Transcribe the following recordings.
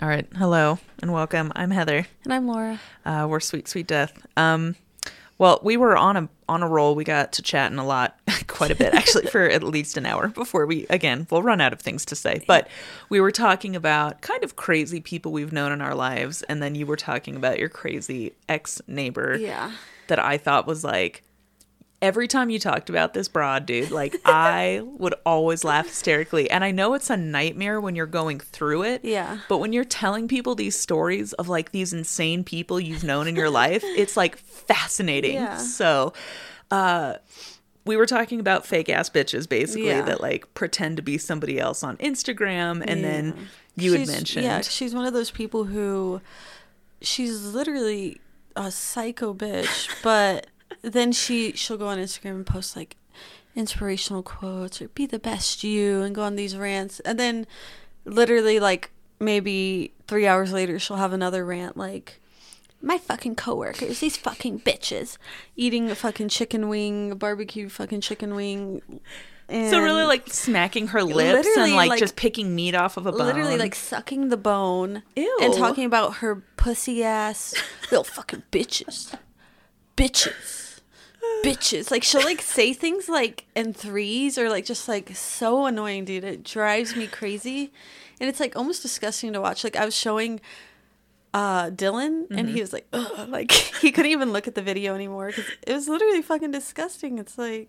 All right. Hello and welcome. I'm Heather. And I'm Laura. Uh, we're Sweet Sweet Death. Um, well, we were on a on a roll. We got to chatting a lot, quite a bit actually, for at least an hour before we again we'll run out of things to say. But we were talking about kind of crazy people we've known in our lives, and then you were talking about your crazy ex neighbor. Yeah. That I thought was like every time you talked about this broad dude, like I would always laugh hysterically. And I know it's a nightmare when you're going through it. Yeah. But when you're telling people these stories of like these insane people you've known in your life, it's like fascinating. Yeah. So, uh, we were talking about fake ass bitches basically Yeah. that like pretend to be somebody else on Instagram. And then you had She's- mentioned. Yeah, she's one of those people who she's literally a psycho bitch, but then she she'll go on Instagram and post like inspirational quotes or be the best you and go on these rants and then literally like maybe 3 hours later she'll have another rant like my fucking coworkers, these fucking bitches, eating a fucking chicken wing, a barbecue fucking chicken wing. And So really like smacking her lips and like, like- just picking meat off of a bone. literally like sucking the bone Ew. and talking about her pussy ass little fucking bitches bitches bitches like she'll like say things like in threes or like just like so annoying dude it drives me crazy and it's like almost disgusting to watch like i was showing uh dylan and Mm-hmm. he was like Ugh, like he couldn't even look at the video anymore because it was literally fucking disgusting it's like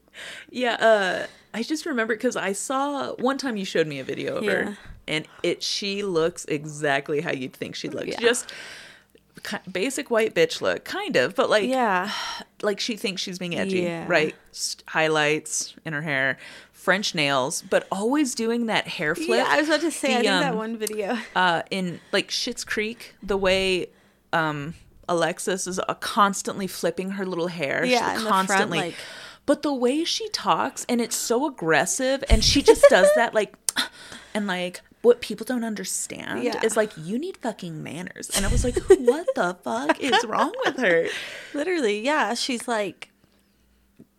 Yeah, uh I just remember because I saw one time you showed me a video of Yeah. her, and it she looks exactly how you'd think she looked. Yeah. Just basic white bitch look, kind of, but like yeah like she thinks she's being edgy, Yeah. right? Highlights in her hair, French nails, but always doing that hair flip. yeah i was about to say i The, think that um, one video uh, in like Schitt's Creek, the way um, Alexis is uh, constantly flipping her little hair. She's Yeah, the front, constantly. like- but the way she talks, and it's so aggressive, and she just does that like, and like what people don't understand Yeah. is like you need fucking manners, and I was like, what the fuck is wrong with her? Literally, yeah. She's like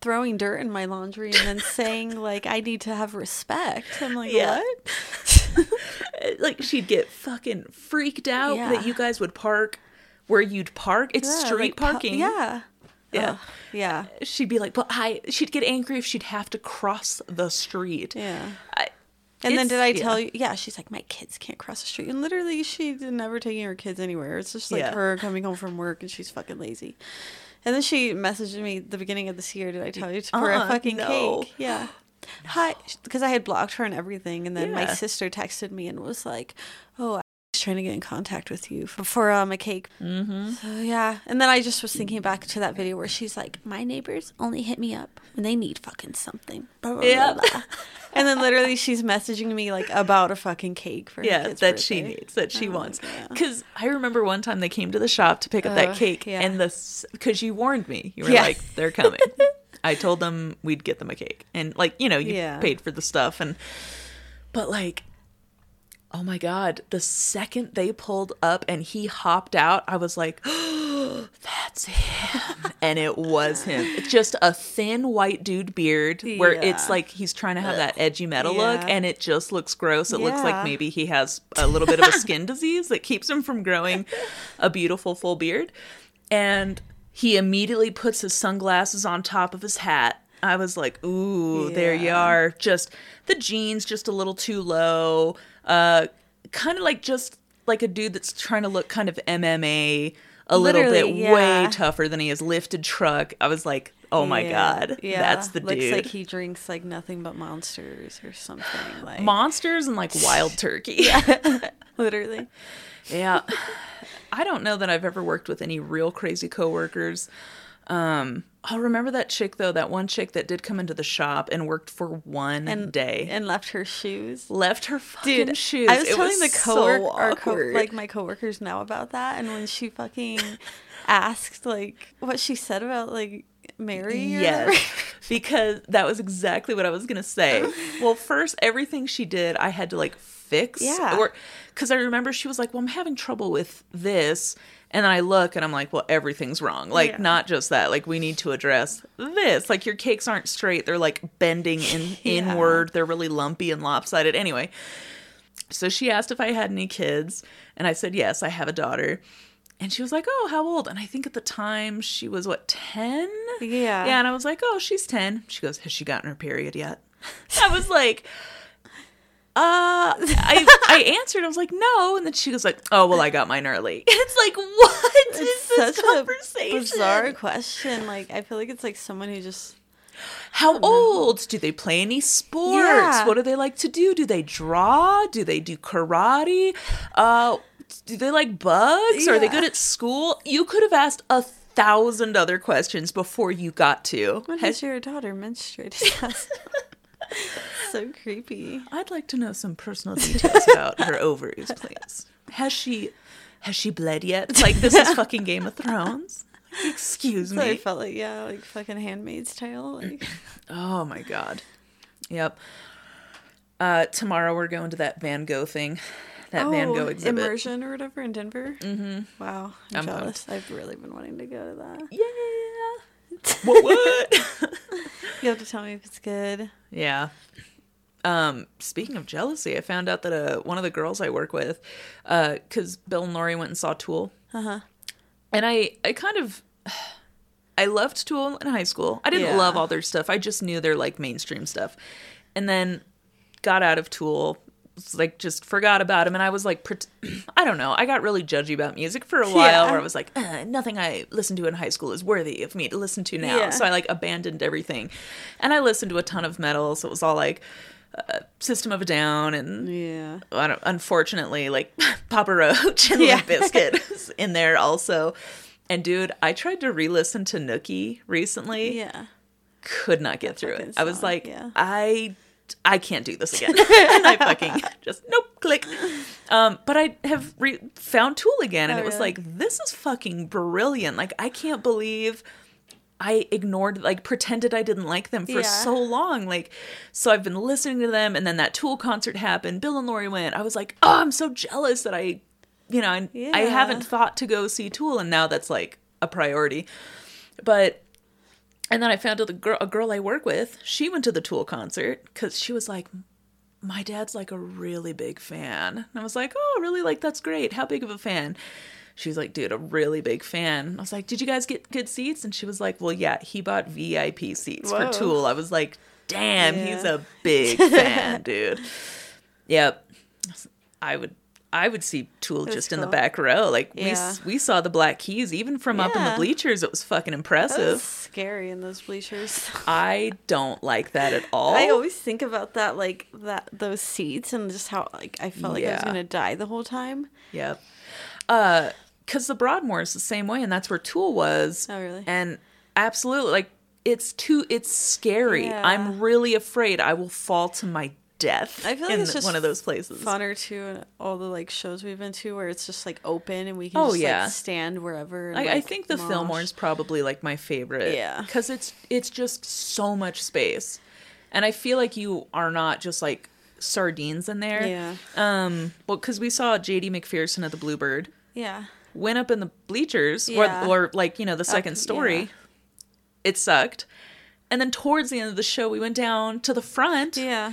throwing dirt in my laundry and then saying like I need to have respect. I'm like, Yeah. what? Uh, like she'd get fucking freaked out Yeah. that you guys would park where you'd park. It's Yeah, street like, parking. yeah. Yeah. Yeah. she'd be like, but I, she'd get angry if she'd have to cross the street. Yeah. I, And then did I yeah. tell you? Yeah, she's like, my kids can't cross the street. And literally, she's never taking her kids anywhere. It's just like Yeah. her coming home from work and she's fucking lazy. And then she messaged me the beginning of this year. Did I tell you to Uh-uh, a uh-huh, fucking no. cake? Yeah. Hi, because I had blocked her and everything, and then my sister texted me and was like, "Oh, trying to get in contact with you for, for um, a cake." Mm-hmm. So yeah, and then I just was thinking back to that video where she's like, "My neighbors only hit me up when they need fucking something." Blah, blah, Yeah. blah. And then literally she's messaging me like about a fucking cake for yeah, that she needs, that she Oh, wants. Because I remember one time they came to the shop to pick up that cake, yeah. and the because you warned me, you were like, they're coming. I told them we'd get them a cake, and like you know, you Yeah. paid for the stuff, and but like. Oh my god, the second they pulled up and he hopped out, I was like, that's him. and it was him. It's just a thin white dude beard where Yeah. it's like he's trying to have that edgy metal look and it just looks gross. It looks like maybe he has a little bit of a skin disease that keeps him from growing a beautiful full beard. And he immediately puts his sunglasses on top of his hat. I was like, ooh, there you are. Just the jeans just a little too low. Uh kind of like just like a dude that's trying to look kind of MMA a little bit Literally, way tougher than he is lifted truck. I was like, oh my Yeah, god, yeah. that's the Looks dude. Looks like he drinks like nothing but monsters or something. Like Monsters and like wild turkey. yeah. literally. Yeah. I don't know that I've ever worked with any real crazy coworkers. Um, I'll remember that chick though, that one chick that did come into the shop and worked for one And day. and left her shoes. left her fucking Dude, shoes. I was It telling the coworker, our co- like my coworkers now about that, and when she fucking asked like what she said about like Mary, Yes, because that was exactly what I was gonna say. Well, first, everything she did, I had to like fix. Yeah. Or because I remember she was like, "Well, I'm having trouble with this," and then I look and I'm like, "Well, everything's wrong. Like, Yeah. not just that. Like, we need to address this. Like, your cakes aren't straight. They're like bending in Yeah. inward. They're really lumpy and lopsided. Anyway." So she asked if I had any kids, and I said yes, I have a daughter. And she was like, "Oh, how old?" And I think at the time she was what ten. Yeah. Yeah, and I was like, "Oh, she's 10. She goes, "Has she gotten her period yet?" I was like, "Uh, I I answered. I was like, "No." And then she was like, "Oh, well, I got mine early." It's like, "What is It's this such conversation?" a bizarre question. Like I feel like it's like someone who just How old? Do they play any sports? Yeah. What do they like to do? Do they draw? Do they do karate? Uh, do they like bugs? Are they good at school? You could have asked a thousand other questions before you got to. when Has- has your daughter menstruated? so creepy. I'd like to know some personal details about her ovaries, please. Has she has she bled yet? It's like this is fucking Game of Thrones. Like, excuse So I felt like yeah, like fucking Handmaid's Tale. Like Oh my god. Yep. Uh, tomorrow we're going to that Van Gogh thing, that Van Gogh exhibit. Oh, immersion or whatever in Denver. Mm-hmm. Wow, I'm, I'm jealous. I've really been wanting to go to that. Yeah. What? What? You have to tell me if it's good. yeah. Um, speaking of jealousy, I found out that uh, one of the girls I work with, because Bill and Lori went and saw Tool, Uh huh. and I, I kind of, I loved Tool in high school. I didn't Yeah. love all their stuff. I just knew their like mainstream stuff, and then got out of Tool. Like just forgot about him, and I was like, pret- I don't know. I got really judgy about music for a while, Yeah. where I was like, uh, nothing I listened to in high school is worthy of me to listen to now. Yeah. So I like abandoned everything, and I listened to a ton of metal. So it was all like uh, System of a Down and Yeah. Unfortunately, like Papa Roach and Yeah. Limp Bizkit is in there also. And dude, I tried to re-listen to Nookie recently. Yeah. Could not get through fucking it. I was like, yeah. I I can't do this again. and I fucking just nope, click. Um, but I have re- found Tool again, and Oh, it was really? like this is fucking brilliant. Like I can't believe. I ignored, like, pretended I didn't like them for Yeah. so long. Like, so I've been listening to them, and then that Tool concert happened. Bill and Lori went. I was like, oh, I'm so jealous that I, you know, I, I haven't thought to go see Tool, and now that's like a priority. But, and then I found out the girl, a girl I work with, she went to the Tool concert because she was like, my dad's like a really big fan. And I was like, oh, really? Like, that's great. How big of a fan? She was like, dude, a really big fan. I was like, did you guys get good seats? And she was like, well, yeah, he bought VIP seats Whoa. for Tool. I was like, damn, he's a big fan, dude. Yep. I would. I would see Tool That's just in the back row. Like we Yeah. s we saw the Black Keys even from up in the bleachers. It was fucking impressive. was scary in those bleachers. I don't like that at all. I always think about that, like that those seats, and just how like I felt like I was gonna die the whole time. Yep. Uh, because the Broadmoor is the same way, and that's where Tool was. Oh, really? And absolutely, like it's too. It's scary. Yeah. I'm really afraid I will fall to my death. I feel like in it's just one of those places. Funner too, and all the like shows we've been to where it's just like open and we can Oh, just yeah. like stand wherever. And, I, I think the mosh. Fillmore is probably like my favorite. Yeah. Because it's it's just so much space, and I feel like you are not just like sardines in there. Yeah. Um. Well, because we saw J.D. McPherson at the Bluebird. Yeah. went up in the bleachers Yeah. or, or like you know the second story yeah. it sucked and then towards the end of the show we went down to the front Yeah.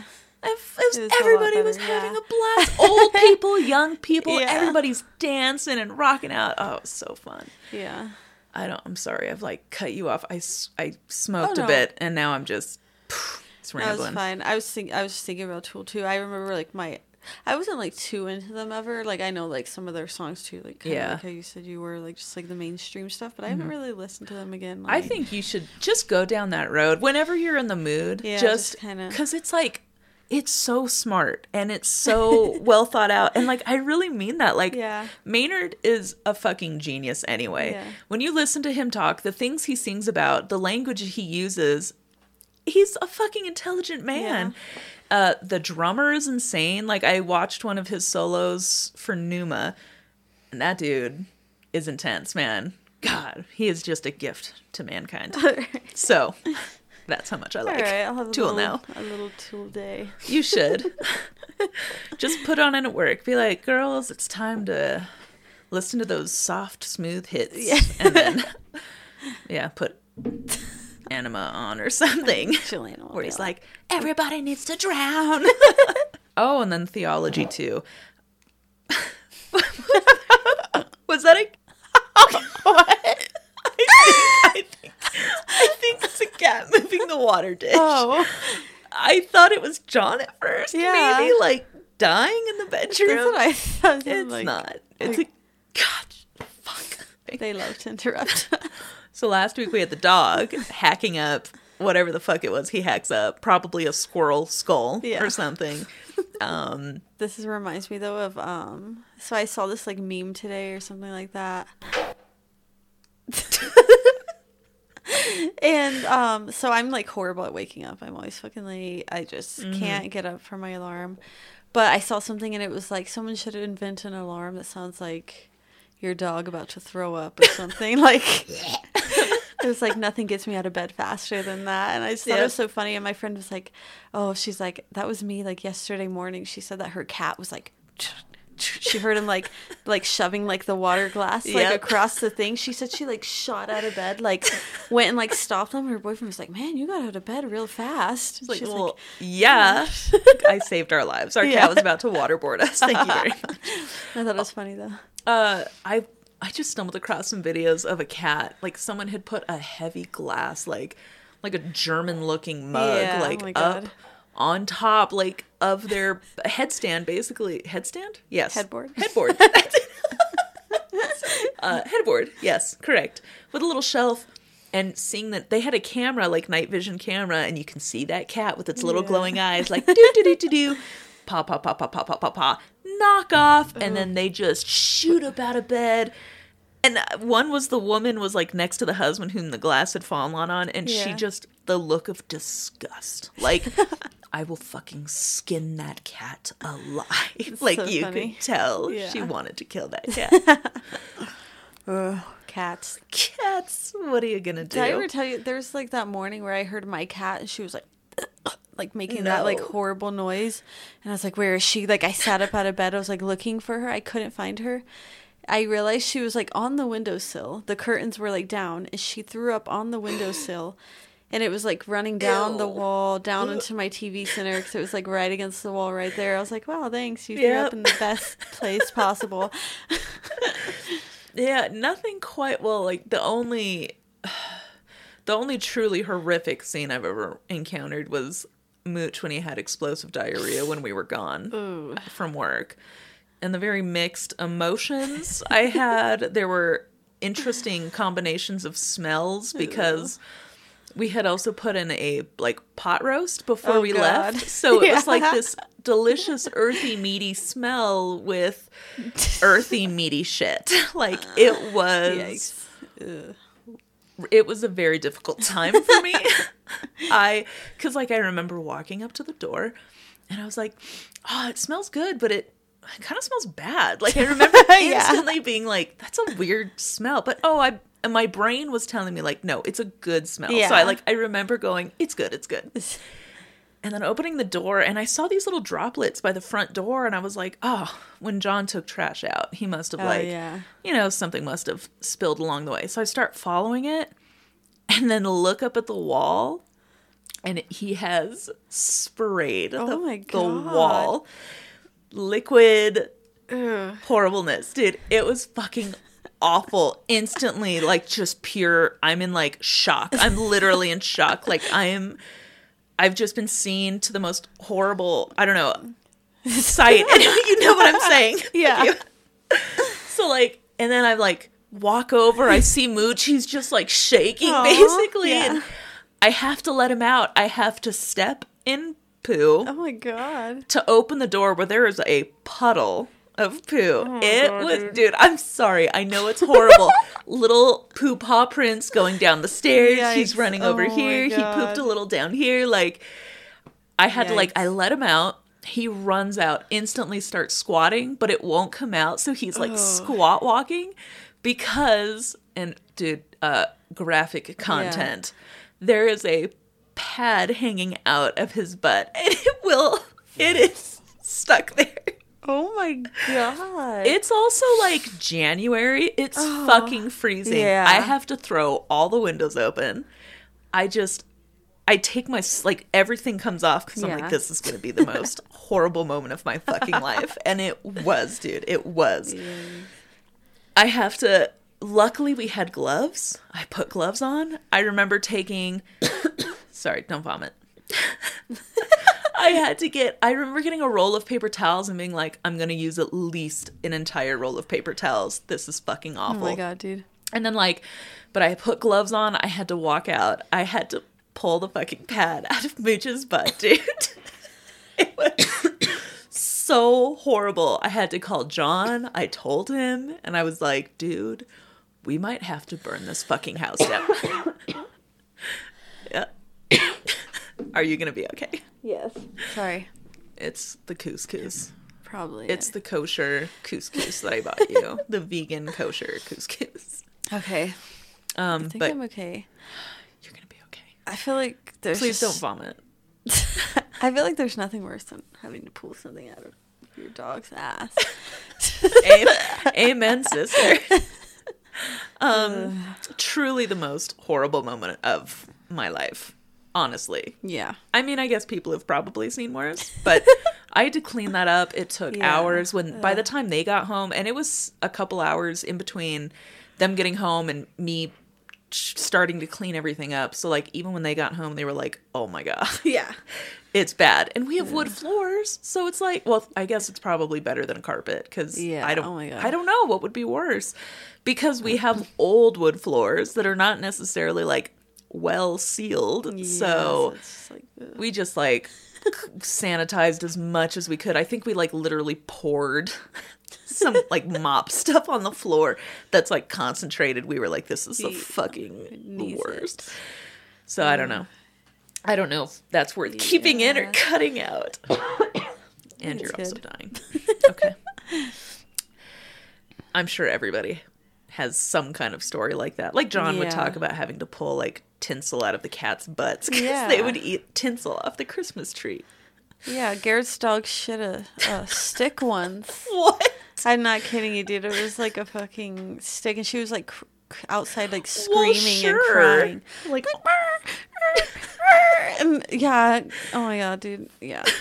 and f- it was- everybody was better, yeah. having a blast old people young people Yeah. everybody's dancing and rocking out oh it was so fun Yeah. i don't i'm sorry i've like cut you off I, I oh, smoked Oh, a bit and now i'm just it's That was rambling fine. I was think I was thinking about Tool too. I remember like my I wasn't like too into them ever. Like I know like some of their songs too. Like kind Yeah. Mm-hmm. of like how you said you were like just like the mainstream stuff. But I haven't really listened to them again. I think you should just go down that road whenever you're in the mood. Yeah, just just kinda- because it's like it's so smart and it's so well thought out, and like I really mean that. Like Yeah. Maynard is a fucking genius anyway. Yeah. When you listen to him talk, the things he sings about, the language he uses, he's a fucking intelligent man. Uh, the drummer is insane. Like I watched one of his solos for Pneuma, and that dude is intense, man. God, he is just a gift to mankind. so that's how much I like right, I'll have a Tool little, now. a little Tool day. You should just put on it at work. Be like, girls, it's time to listen to those soft, smooth hits, Yeah. and then yeah, put Ænima on or something. Where he's like, everybody needs to drown. Oh, and then theology too. Was that a oh, what? I think, I think it's a cat moving the water dish. Oh, I thought it was John at first. Yeah. Maybe like dying in the bedroom. that's what I thought. it's like, not. It's like- a God. Fuck. They love to interrupt. So last week we had the dog hacking up whatever the fuck it was he hacks up, probably a squirrel skull Yeah. or something. Um, this is, reminds me though of um. So I saw this like meme today or something like that. and um, so I'm like horrible at waking up. I'm always fucking late. I just Mm-hmm. can't get up from my alarm. But I saw something and it was like someone should invent an alarm that sounds like your dog about to throw up or something. like it was like nothing gets me out of bed faster than that. And I just thought it was so funny. And my friend was like, "Oh, she's like that was me." Like yesterday morning, she said that her cat was like. She heard him like like shoving like the water glass like Yep. across the thing. She said she like shot out of bed, like went and like stopped them. Her boyfriend was like, "Man, you got out of bed real fast." it's like, She's well, yeah, I saved our lives. Our Yeah. cat was about to waterboard us. Thank you very much. I thought it was funny though. Uh, I I just stumbled across some videos of a cat. Like someone had put a heavy glass, like like a German looking mug, Yeah, oh like my up on top, like of their headstand, basically headstand. Yes, Headboard. Headboard. uh, headboard. Yes, correct. With a little shelf. And seeing that they had a camera, like night vision camera, and you can see that cat with its little Yeah. glowing eyes, like do do do do do, pa pa pa pa pa pa pa pa, knock off, and then they just shoot up out of bed. And uh, one was the woman was like next to the husband whom the glass had fallen on, and she just the look of disgust, like I will fucking skin that cat alive. like so you funny. could tell Yeah. she wanted to kill that cat. Cats. Cats, what are you gonna do? Did I ever tell you there's like that morning where I heard my cat and she was like like making that like horrible noise and I was like, Where is she? Like I sat up out of bed, I was like looking for her, I couldn't find her. I realized she was like on the windowsill. The curtains were like down and she threw up on the windowsill. And it was like running down the wall, down into my TV center because it was like right against the wall right there. I was like, wow, thanks. You threw Yep. up in the best place possible. Yeah, nothing quite well like the only the only truly horrific scene I've ever encountered was Mooch when he had explosive diarrhea when we were gone Ooh. from work. And the very mixed emotions I had, there were interesting combinations of smells because we had also put in a like pot roast before Oh, we God. left. So it was like this delicious earthy meaty smell with earthy meaty shit. Like it was Yikes. It was a very difficult time for me. I cuz like I remember walking up to the door and I was like, "Oh, it smells good, but it it kind of smells bad." Like I remember Yeah. instantly being like, "That's a weird smell." But oh, I and my brain was telling me like, "No, it's a good smell." So I like I remember going, "It's good, it's good." And then opening the door, and I saw these little droplets by the front door, and I was like, oh, when John took trash out, he must have, Oh, like, yeah. you know, something must have spilled along the way. So I start following it, and then look up at the wall, and he has sprayed Oh the, my the wall liquid Ugh. horribleness, dude. It was fucking awful. Instantly, like just pure. I'm in like shock. I'm literally in shock. Like I am. I've just been seen to the most horrible. I don't know sight. And you know what I'm saying? Yeah. So like, and then i'm like walk over. I see Mooch. He's just like shaking, Aw, basically, yeah. and I have to let him out. I have to step in poo Oh my god. to open the door where there is a puddle of poo. Oh my it God, was, dude. dude. I'm sorry. I know it's horrible. little poo paw prints going down the stairs. He's running over Oh here. He pooped a little down here. Like, I had to like. I let him out. He runs out, instantly starts squatting, but it won't come out. So he's like Ugh. squat walking because, and dude, uh, graphic content. There is a pad hanging out of his butt, and it will. It is stuck there. Oh my god. It's also like January. It's Oh, fucking freezing. yeah. I have to throw all the windows open. I just I take my like everything comes off because I'm like, this is gonna be the most horrible moment of my fucking life, and it was, dude. It was. I have to. Luckily, we had gloves. I put gloves on. I remember taking. sorry, don't vomit. I had to get. I remember getting a roll of paper towels and being like, "I'm gonna use at least an entire roll of paper towels. This is fucking awful. Oh my god, dude. And then like, but I put gloves on. I had to walk out. I had to pull the fucking pad out of Mooch's butt, dude. it was so horrible. I had to call John. I told him, and I was like, dude, we might have to burn this fucking house down. yeah. Are you gonna be okay? Yes. Sorry. It's the couscous. Probably. It's the kosher couscous that I bought you. the vegan kosher couscous. okay. Um, I think but I'm okay. you're gonna be okay. I feel like there's Please just- don't vomit. I feel like there's nothing worse than having to pull something out of your dog's ass. Amen, sister. Um, truly the most horrible moment of my life. Honestly, yeah. I mean, I guess people have probably seen worse, but I had to clean that up. It took Yeah. hours. When by the time they got home, and it was a couple hours in between them getting home and me starting to clean everything up. So like, even when they got home, they were like, "Oh my god." Yeah. it's bad. And we have wood floors. So it's like well i guess it's probably better than carpet because Yeah, i don't oh i don't know what would be worse because we have old wood floors that are not necessarily like well sealed. So just like, we just like sanitized as much as we could. I think we like literally poured some like mop stuff on the floor that's like concentrated. We were like this is the fucking it. worst. So i don't know. Mm. I don't know if that's worth keeping in or cutting out. And you're also dying. Okay. I'm sure everybody has some kind of story like that. Like john would talk about having to pull like tinsel out of the cat's butts because Yeah. they would eat tinsel off the christmas tree. Yeah, Garrett's dog shit a, a stick once. what I'm not kidding you, dude. It was like a fucking stick, and she was like cr- outside, like Well, screaming sure. and crying. like And yeah, oh my god, dude. Yeah,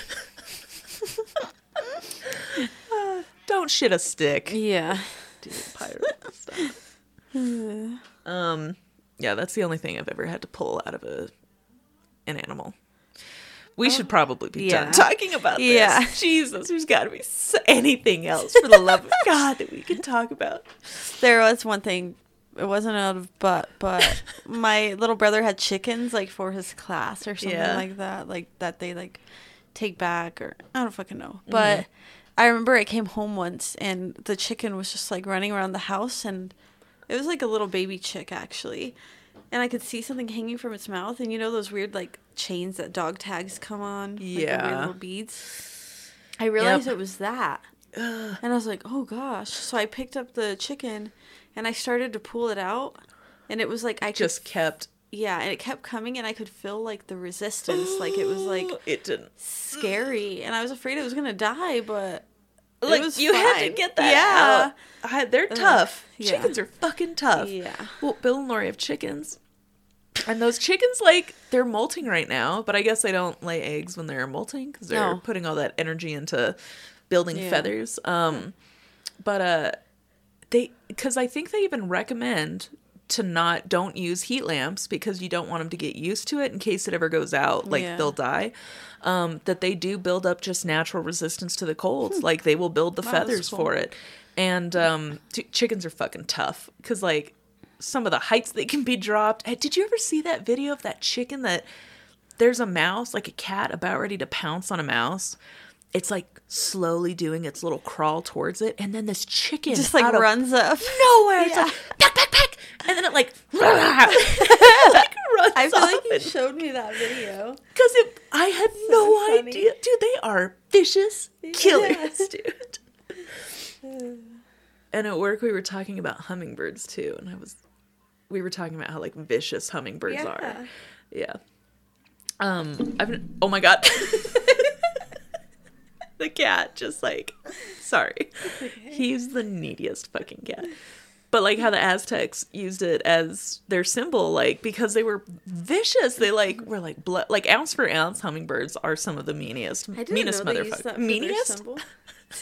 don't shit a stick yeah. Dude, pirate stuff. um yeah that's the only thing i've ever had to pull out of a an animal we should probably be yeah. done talking about this. Yeah. Jesus, there's got to be anything else for the love of God that we can talk about. There was one thing. It wasn't out of butt, but my little brother had chickens like for his class or something Yeah. like that, like that they like take back or I don't fucking know. Mm-hmm. But I remember I came home once and the chicken was just like running around the house and it was like a little baby chick actually. And I could see something hanging from its mouth and you know those weird like chains that dog tags come on? Yeah. weird little beads. I realized Yep. it was that. And I was like, oh gosh. So I picked up the chicken and I started to pull it out. And it was like, I could, Just kept. yeah, and it kept coming and I could feel like the resistance. like it was like it didn't. scary. And I was afraid it was going to die, but Like you had to get that Yeah. out. I, they're tough. yeah. Chickens are fucking tough. Yeah. Well, Bill and Lori have chickens. And those chickens, like, they're molting right now, but I guess they don't lay eggs when they're molting because they're No. putting all that energy into building Yeah. feathers. Um, but uh, they, because I think they even recommend to not don't use heat lamps because you don't want them to get used to it in case it ever goes out, like Yeah. they'll die. Um, that they do build up just natural resistance to the colds, like they will build the Wow, that's feathers cool. for it. And um, t- chickens are fucking tough because like some of the heights that can be dropped. Hey, Did you ever see that video of that chicken that there's a mouse, like a cat, about ready to pounce on a mouse? It's like slowly doing its little crawl towards it, and then this chicken Just like runs up. nowhere. It's Yeah. like peck peck peck, and then it like, like runs I feel like you showed me that video. because it. I had no funny. idea, dude. They are vicious killers, dude. And at work, we were talking about hummingbirds too, and I was, we were talking about how like vicious hummingbirds are. Yeah. Yeah. Um, I've oh my god. the cat just like sorry. He's the neediest fucking cat. but like how the Aztecs used it as their symbol, like because they were vicious. They like were like blood, like ounce for ounce. Hummingbirds are some of the meanest, meanest know they used that motherfuckers. Meanest. symbol.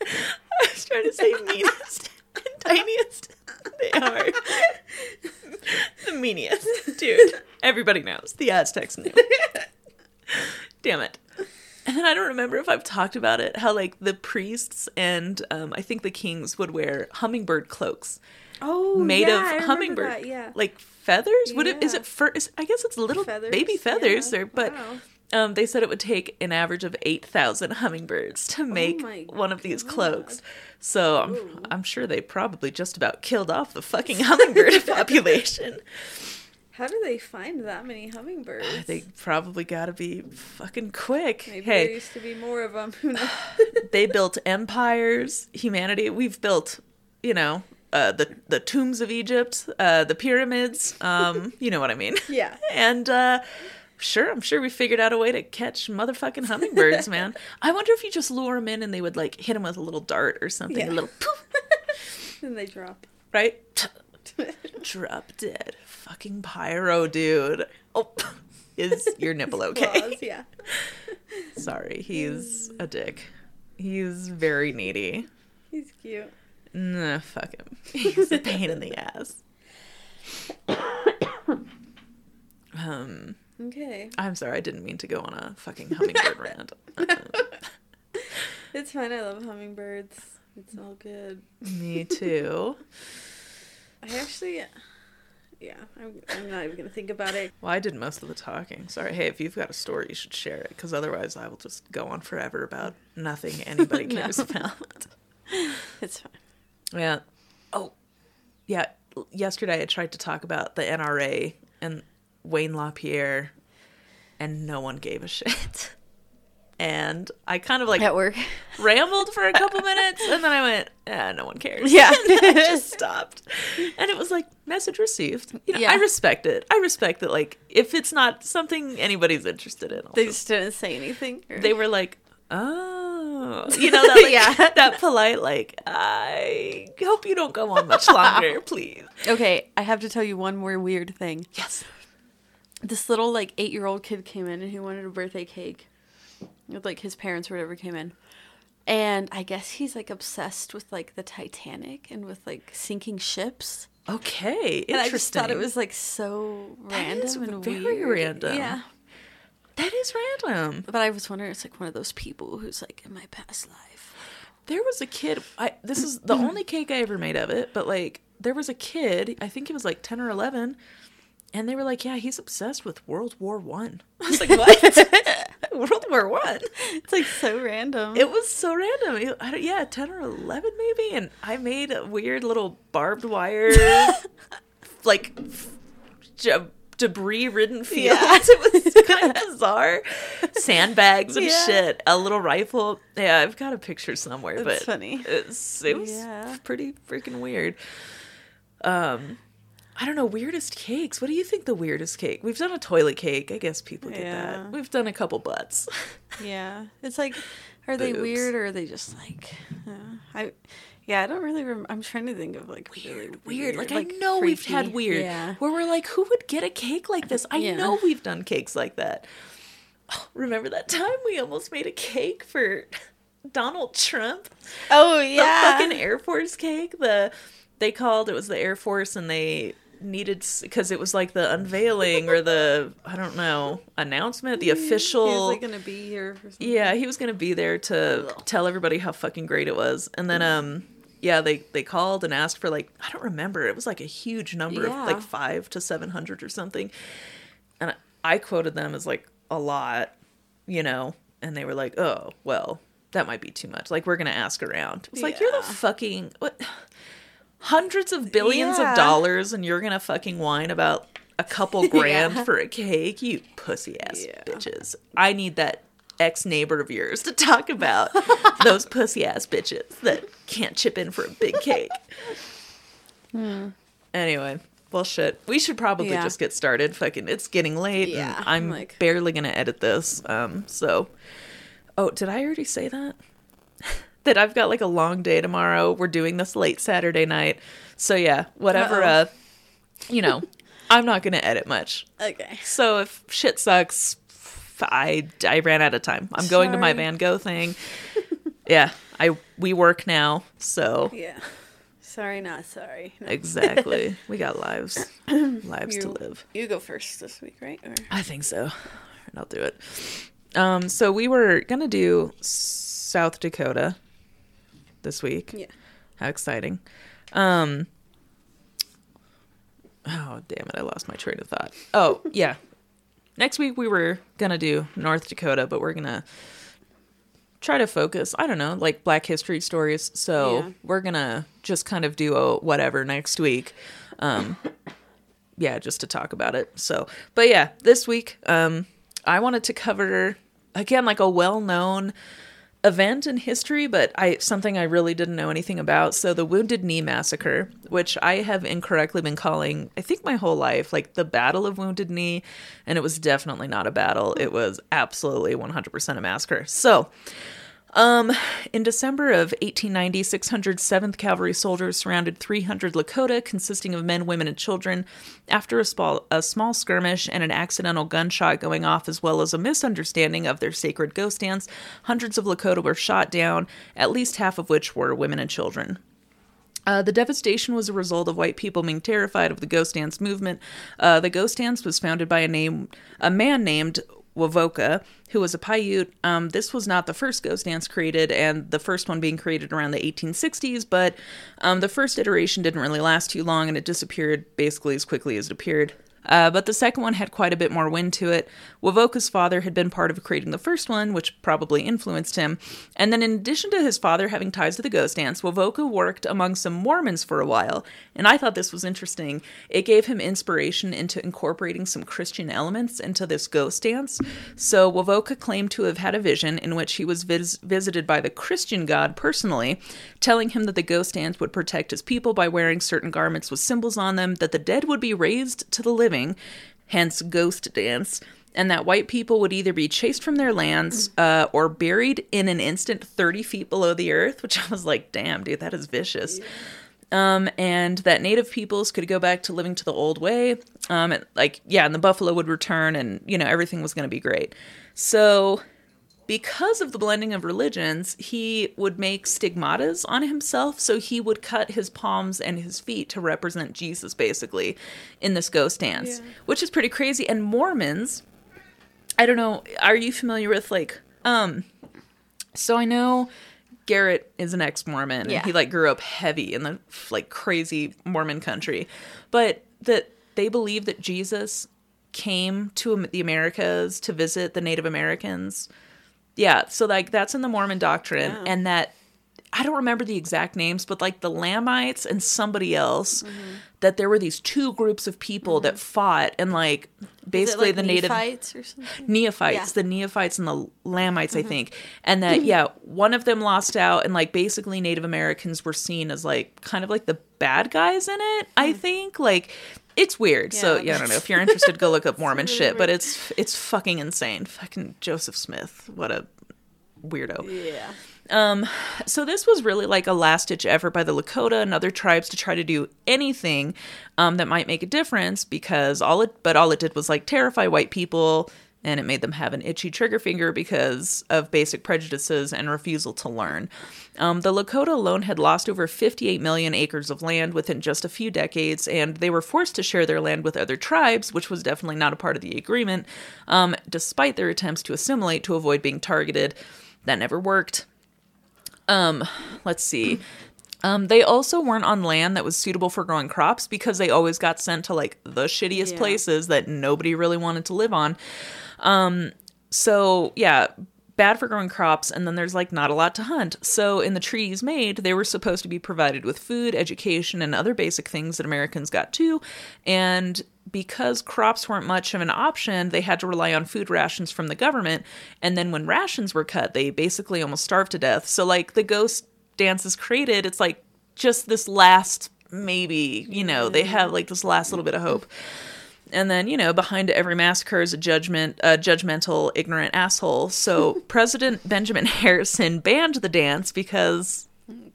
I was trying to say meanest and tiniest. They are the meaniest, dude. Everybody knows. The Aztecs knew. Damn it. And then I don't remember if I've talked about it. How like the priests and um, I think the kings would wear hummingbird cloaks Oh, made yeah, of hummingbird, that, yeah. like feathers. Would it is it fur? Is, I guess it's little Feathers, baby feathers, yeah. or but. Wow. Um, they said it would take an average of eight thousand hummingbirds to make Oh one of these God. cloaks. So I'm, Ooh. I'm sure they probably just about killed off the fucking hummingbird population. How do they find that many hummingbirds? They probably got to be fucking quick. Maybe there used to be more of them. Who knows? they built empires. Humanity, we've built, you know, uh, the the tombs of Egypt, uh, the pyramids. Um, you know what I mean. yeah. And uh sure, I'm sure we figured out a way to catch motherfucking hummingbirds, man. I wonder if you just lure them in and they would like hit them with a little dart or something, Yeah. a little poof, And they drop. right? Drop dead. Fucking pyro, dude. Oh, is your nipple okay? Claws, yeah. Sorry, he's a dick. He's very needy. He's cute. Nah, fuck him. He's a pain in the ass. Um, Okay. I'm sorry, I didn't mean to go on a fucking hummingbird rant. It's fine. I love hummingbirds. It's all good. me too. I actually, yeah, I'm, I'm not even gonna think about it. Well, I did most of the talking. Sorry. Hey, if you've got a story, you should share it, because otherwise, I will just go on forever about nothing anybody No. cares about. It's fine. Yeah. Oh, yeah. Yesterday, I tried to talk about the NRA and Wayne LaPierre, and no one gave a shit. And I kind of like At work. rambled for a couple minutes, and then I went, "Ah, no one cares." Yeah. I just stopped. And it was like message received. You know, Yeah. I respect it. I respect that. Like, if it's not something anybody's interested in, I'll They just- just didn't say anything. or- they were like, "Oh," you know, that like, Yeah. that polite, like, "I hope you don't go on much longer, please." Okay, I have to tell you one more weird thing. Yes. This little like eight year old kid came in and he wanted a birthday cake. With like his parents or whatever came in. And I guess he's like obsessed with like the Titanic and with like sinking ships. Okay. And I just thought it was like so random and very weird. random. Yeah. that is random. But I was wondering, it's like one of those people who's like in my past life. There was a kid. I this is the only cake I ever made of it, but like there was a kid. I think he was like ten or eleven, and they were like, "Yeah, he's obsessed with World War One." I. I was like, "What? World War One?" It's like so random. It was so random. It- I don't, yeah, ten or eleven maybe, and I made a weird little barbed wire, like j- debris-ridden fields. Yeah. It was kind of bizarre. Sandbags and Yeah. shit. A little rifle. Yeah, I've got a picture somewhere, That's but funny. It's, it was Yeah. pretty freaking weird. Um. I don't know, weirdest cakes. What do you think the weirdest cake? We've done a toilet cake. I guess people get Yeah. that. We've done a couple butts. Yeah, it's like, are they weird or are they just like, uh, I, yeah, I don't really. Rem- I'm trying to think of like really weird, weird. Like, I like, know we've had weird. Yeah, Where we're like, who would get a cake like this? I Yeah. know we've done cakes like that. Oh, remember that time we almost made a cake for Donald Trump? oh The yeah, fucking Air Force cake. The they called it was the Air Force, and they needed because it was like the unveiling or the I don't know announcement, the official. He was like gonna be here. Yeah, he was gonna be there to tell everybody how fucking great it was, and then um, yeah, they they called and asked for like I don't remember. It was like a huge number Yeah. of like five to seven hundred or something, and I, I quoted them as like a lot, you know, and they were like, oh well, that might be too much. Like we're gonna ask around. It's like you're the fucking what. Hundreds of billions Yeah. of dollars, and you're gonna fucking whine about a couple grand Yeah. for a cake, you pussy ass Yeah. bitches. I need that ex neighbor of yours to talk about those pussy ass bitches that can't chip in for a big cake. Anyway, well, shit. We should probably Hmm. Yeah. just get started. Fucking, it's getting late. Yeah, and I'm like- barely gonna edit this. Um, so, oh, did I already say that? That I've got like a long day tomorrow. We're doing this late Saturday night. So yeah, whatever Uh-oh. uh you know, I'm not going to edit much. Okay. So if shit sucks, I I ran out of time. I'm going to my Van Gogh thing. yeah, I we work now, so Yeah. Sorry, not sorry. No. exactly. we got lives, lives to live. You go first this week, right? Or I think so. And I'll do it. Um, so we were gonna do South Dakota this week. yeah. How exciting. Um Oh, damn it, I lost my train of thought. Oh, yeah. Next week we were going to do North Dakota, but we're going to try to focus, I don't know, like black history stories. So, Yeah. we're going to just kind of do a whatever next week. Um yeah, just to talk about it. So, but yeah, this week um I wanted to cover again like a well-known event in history, but I something I really didn't know anything about. So the Wounded Knee massacre, which I have incorrectly been calling, I think my whole life, like the Battle of Wounded Knee, and it was definitely not a battle. It was absolutely 100% a massacre. So, um, in December of 1890, 600 7th Cavalry soldiers surrounded 300 Lakota, consisting of men, women, and children. After a small, a small skirmish and an accidental gunshot going off, as well as a misunderstanding of their sacred ghost dance, hundreds of Lakota were shot down, at least half of which were women and children. Uh, the devastation was a result of white people being terrified of the ghost dance movement. Uh, the ghost dance was founded by a name, a man named Wovoka, who was a Paiute. Um, this was not the first ghost dance created, and the first one being created around the 1860s. But um, the first iteration didn't really last too long, and it disappeared basically as quickly as it appeared. Uh, but the second one had quite a bit more wind to it. Wovoka's father had been part of creating the first one, which probably influenced him. And then, in addition to his father having ties to the ghost dance, Wovoka worked among some Mormons for a while. And I thought this was interesting. It gave him inspiration into incorporating some Christian elements into this ghost dance. So, Wovoka claimed to have had a vision in which he was vis- visited by the Christian God personally, telling him that the ghost dance would protect his people by wearing certain garments with symbols on them, that the dead would be raised to the living, hence ghost dance, and that white people would either be chased from their lands uh, or buried in an instant 30 feet below the earth, which I was like, damn, dude, that is vicious. Um, and that native peoples could go back to living to the old way. Um, and, like, yeah, and the buffalo would return and, you know, everything was going to be great. So because of the blending of religions, he would make stigmatas on himself. So he would cut his palms and his feet to represent Jesus, basically, in this ghost dance, Yeah. which is pretty crazy. And Mormons, I don't know, are you familiar with like, um, so I know Garrett is an ex-Mormon and Yeah. he like grew up heavy in the like crazy Mormon country, but that they believe that Jesus came to the Americas to visit the Native Americans. Yeah, so like that's in the Mormon doctrine, Yeah. and that I don't remember the exact names, but like the Lamites and somebody else, Mm-hmm. that there were these two groups of people that fought, and like basically like the Native Nephites or something? Neophytes, Yeah. Mm-hmm. the Neophytes and the Lamites, I think. And that, yeah, one of them lost out, and like basically Native Americans were seen as like kind of like the bad guys in it, I think. Like, it's weird. So, Yeah. yeah, I don't know. If you're interested, go look up Mormon really shit, but it's it's fucking insane. Fucking Joseph Smith. What a weirdo. Yeah. Um, so this was really like a last ditch effort by the Lakota and other tribes to try to do anything um, that might make a difference because all it but all it did was like terrify white people and it made them have an itchy trigger finger because of basic prejudices and refusal to learn. Um, the Lakota alone had lost over 58 million acres of land within just a few decades, and they were forced to share their land with other tribes, which was definitely not a part of the agreement, um, despite their attempts to assimilate to avoid being targeted. That never worked let's see. Um, they also weren't on land that was suitable for growing crops because they always got sent to like the shittiest Yeah. places that nobody really wanted to live on. Um, so yeah, bad for growing crops, and then there's like not a lot to hunt. So in the treaties made, they were supposed to be provided with food, education, and other basic things that Americans got too. And because crops weren't much of an option, they had to rely on food rations from the government. And then when rations were cut, they basically almost starved to death. So like the ghost dance is created, it's like just this last maybe, you know, they have like this last little bit of hope. And then, you know, behind every massacre is a judgment, a judgmental, ignorant asshole. So President Benjamin Harrison banned the dance because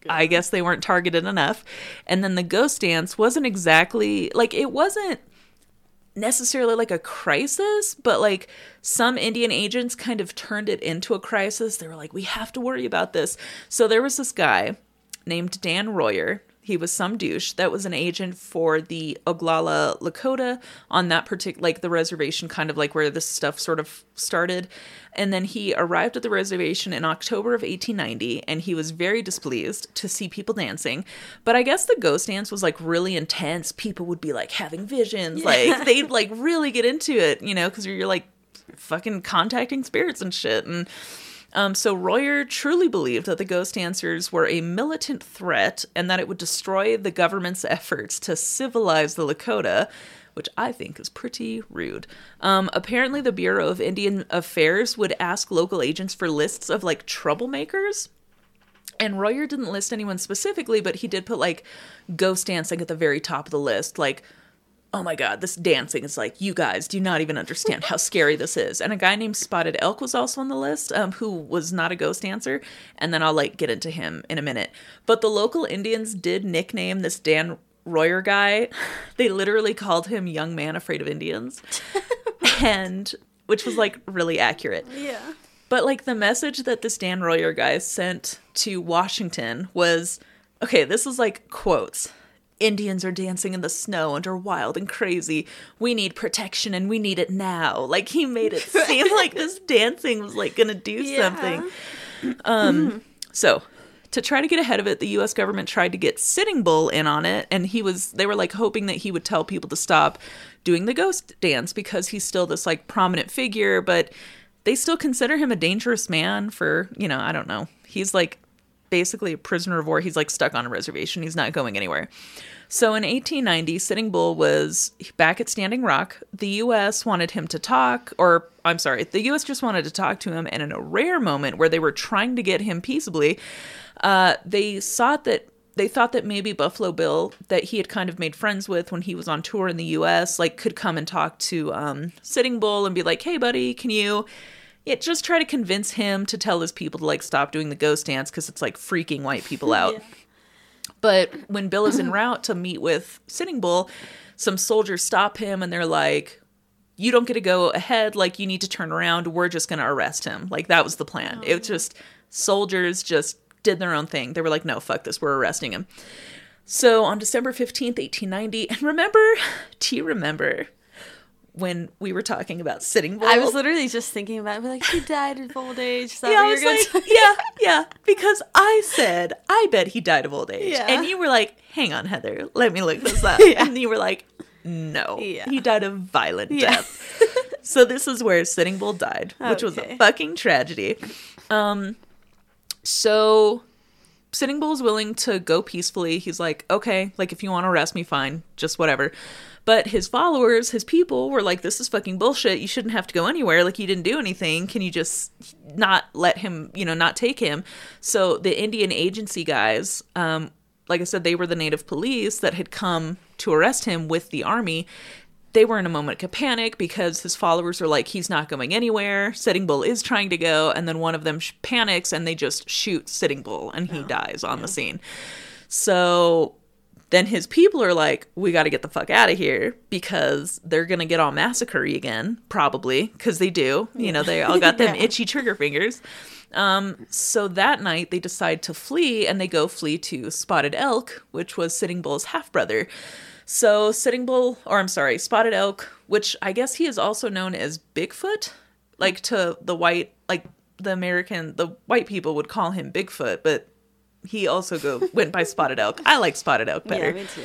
I guess they weren't targeted enough. And then the ghost dance wasn't exactly like it wasn't necessarily like a crisis, but like some Indian agents kind of turned it into a crisis. They were like, we have to worry about this. So there was this guy named Dan Royer. He was some douche that was an agent for the Oglala Lakota on that particular, like the reservation, kind of like where this stuff sort of started. And then he arrived at the reservation in October of 1890 and he was very displeased to see people dancing. But I guess the ghost dance was like really intense. People would be like having visions, like they'd like really get into it, you know, because you're like fucking contacting spirits and shit. And um, so Royer truly believed that the ghost dancers were a militant threat and that it would destroy the government's efforts to civilize the Lakota, which I think is pretty rude. Um, apparently, the Bureau of Indian Affairs would ask local agents for lists of like troublemakers. And Royer didn't list anyone specifically, but he did put like ghost dancing at the very top of the list, like oh my god, this dancing is like, you guys do not even understand how scary this is. And a guy named Spotted Elk was also on the list, um, who was not a ghost dancer. And then I'll like get into him in a minute. But the local Indians did nickname this Dan Royer guy. They literally called him Young Man Afraid of Indians. and which was like really accurate. Yeah. But like the message that this Dan Royer guy sent to Washington was okay, this is like quotes. Indians are dancing in the snow and are wild and crazy. We need protection and we need it now. Like he made it seem like this dancing was like gonna do Yeah. something. Um so to try to get ahead of it, the US government tried to get Sitting Bull in on it, and he was they were like hoping that he would tell people to stop doing the ghost dance because he's still this like prominent figure, but they still consider him a dangerous man for, you know, I don't know. He's like basically a prisoner of war. He's like stuck on a reservation. He's not going anywhere. So in 1890, Sitting Bull was back at Standing Rock. The U.S. wanted him to talk, or I'm sorry, the U.S. just wanted to talk to him. And in a rare moment where they were trying to get him peaceably, uh, they sought that they thought that maybe Buffalo Bill, that he had kind of made friends with when he was on tour in the U.S., like could come and talk to um, Sitting Bull and be like, "Hey, buddy, can you?" Yeah, just try to convince him to tell his people to like stop doing the ghost dance because it's like freaking white people out. Yeah. But when Bill is en route to meet with Sitting Bull, some soldiers stop him and they're like, You don't get to go ahead. Like, you need to turn around. We're just going to arrest him. Like, that was the plan. It was oh. just soldiers just did their own thing. They were like, No, fuck this. We're arresting him. So on December 15th, 1890, and remember, do you remember when we were talking about Sitting Bull? I was literally just thinking about it. Like he died of old age. Yeah, I was like, yeah, yeah, because I said, I bet he died of old age. Yeah. And you were like, hang on, Heather, let me look this up. Yeah. And you were like, no, Yeah. he died of violent death. so this is where Sitting Bull died, which was a fucking tragedy. Um, so Sitting Bull's willing to go peacefully. He's like, okay, like if you want to arrest me, fine, just whatever. But his followers, his people were like, this is fucking bullshit. You shouldn't have to go anywhere. Like, you didn't do anything. Can you just not let him, you know, not take him? So the Indian agency guys, um, like I said, they were the native police that had come to arrest him with the army. They were in a moment of panic because his followers are like, he's not going anywhere. Sitting Bull is trying to go. And then one of them sh- panics and they just shoot Sitting Bull and he dies on the scene. So then his people are like, we got to get the fuck out of here because they're going to get all massacre again, probably, because they do. You know, they all got them Yeah. itchy trigger fingers. Um, so that night they decide to flee and they go flee to Spotted Elk, which was Sitting Bull's half brother. So Sitting Bull, or I'm sorry, Spotted Elk, which I guess he is also known as Bigfoot, like to the white, like the American, the white people would call him Bigfoot, but he also go went by Spotted Elk. I like Spotted Elk better. Yeah, me too.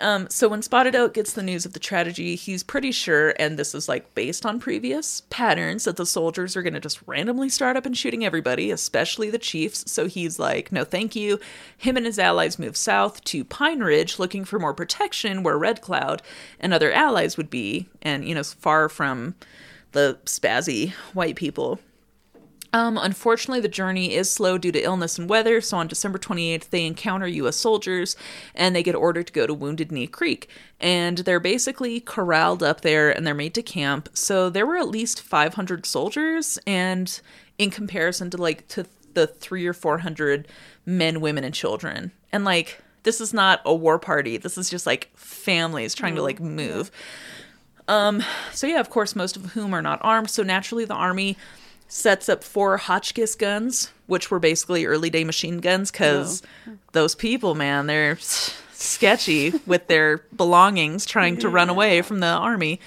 Um, so when Spotted Elk gets the news of the tragedy, he's pretty sure, and this is like based on previous patterns, that the soldiers are going to just randomly start up and shooting everybody, especially the chiefs. So he's like, no, thank you. Him and his allies move south to Pine Ridge, looking for more protection where Red Cloud and other allies would be, and, you know, far from the spazzy white people. Um, unfortunately, the journey is slow due to illness and weather, so on December 28th, they encounter U.S. soldiers and they get ordered to go to Wounded Knee Creek. And they're basically corralled up there and they're made to camp. So there were at least 500 soldiers, and in comparison to like to the three or 400 men, women, and children. And like, this is not a war party, this is just like families trying to like move. Um, so yeah, of course, most of whom are not armed. So naturally, the army sets up four Hotchkiss guns, which were basically early day machine guns, because those people, man, they're sketchy with their belongings, trying to run away from the army.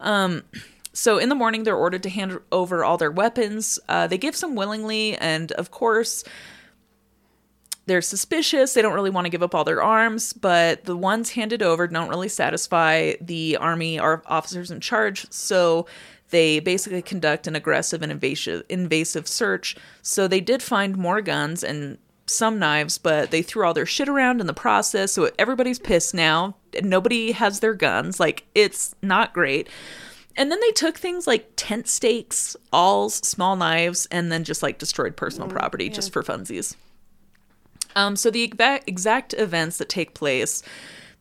Um, so in the morning, they're ordered to hand over all their weapons. Uh, they give some willingly, and of course, they're suspicious. They don't really want to give up all their arms, but the ones handed over don't really satisfy the army or officers in charge. So they basically conduct an aggressive and invasive invasive search. So they did find more guns and some knives, but they threw all their shit around in the process. So everybody's pissed now. Nobody has their guns. Like it's not great. And then they took things like tent stakes, awls, small knives, and then just like destroyed personal property just for funsies. Um, so the exact, exact events that take place,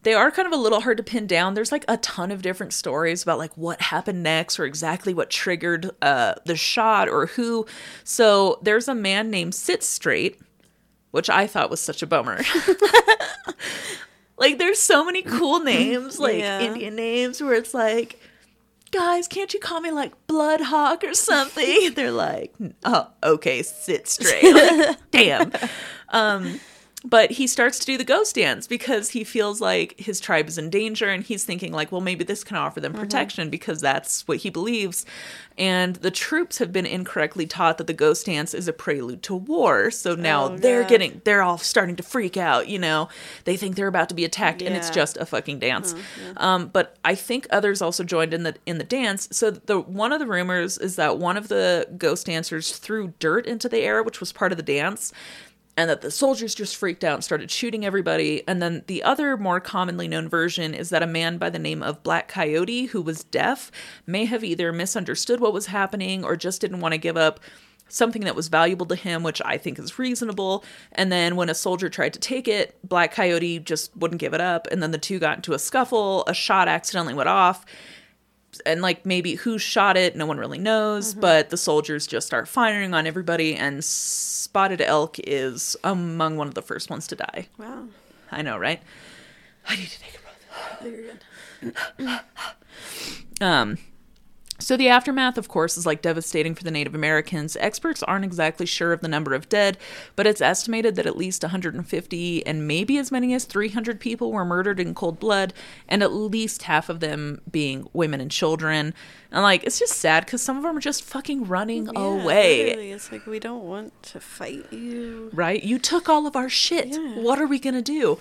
they are kind of a little hard to pin down. There's like a ton of different stories about like what happened next or exactly what triggered uh, the shot or who. So there's a man named Sit Straight, which I thought was such a bummer. like there's so many cool names, like Yeah. Indian names, where it's like. Guys, can't you call me like Blood Hawk or something? They're like, oh, okay, sit straight. Like, damn. Um, but he starts to do the ghost dance because he feels like his tribe is in danger and he's thinking like well maybe this can offer them protection because that's what he believes. And the troops have been incorrectly taught that the ghost dance is a prelude to war. So now Oh, they're getting they're all starting to freak out you know. They think they're about to be attacked and it's just a fucking dance. Um, but i think others also joined in the in the dance. So the one of the rumors is that one of the ghost dancers threw dirt into the air which was part of the dance and that the soldiers just freaked out and started shooting everybody. And then the other more commonly known version is that a man by the name of Black Coyote, who was deaf, may have either misunderstood what was happening or just didn't want to give up something that was valuable to him, which I think is reasonable. And then when a soldier tried to take it, Black Coyote just wouldn't give it up. And then the two got into a scuffle, a shot accidentally went off and like maybe who shot it no one really knows but the soldiers just start firing on everybody and spotted elk is among one of the first ones to die. Wow. i know right? I need to take a breath. Um so the aftermath of course is like devastating for the native americans experts aren't exactly sure of the number of dead but it's estimated that at least 150 and maybe as many as 300 people were murdered in cold blood and at least half of them being women and children and like it's just sad because some of them are just fucking running Yeah, away literally, It's like we don't want to fight you. right? You took all of our shit. Yeah. What are we going to do?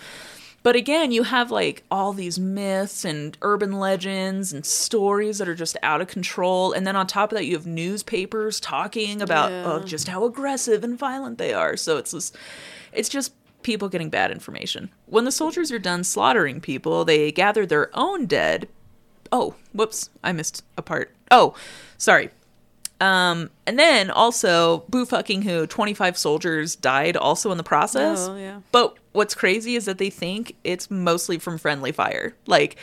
But again, you have like all these myths and urban legends and stories that are just out of control. And then on top of that, you have newspapers talking about Yeah. oh, just how aggressive and violent they are. So it's this, it's just people getting bad information. When the soldiers are done slaughtering people, they gather their own dead. Oh, whoops, I missed a part. Oh, sorry. Um, and then also, boo fucking who, 25 soldiers died also in the process. Oh, yeah. But what's crazy is that they think it's mostly from friendly fire. Like,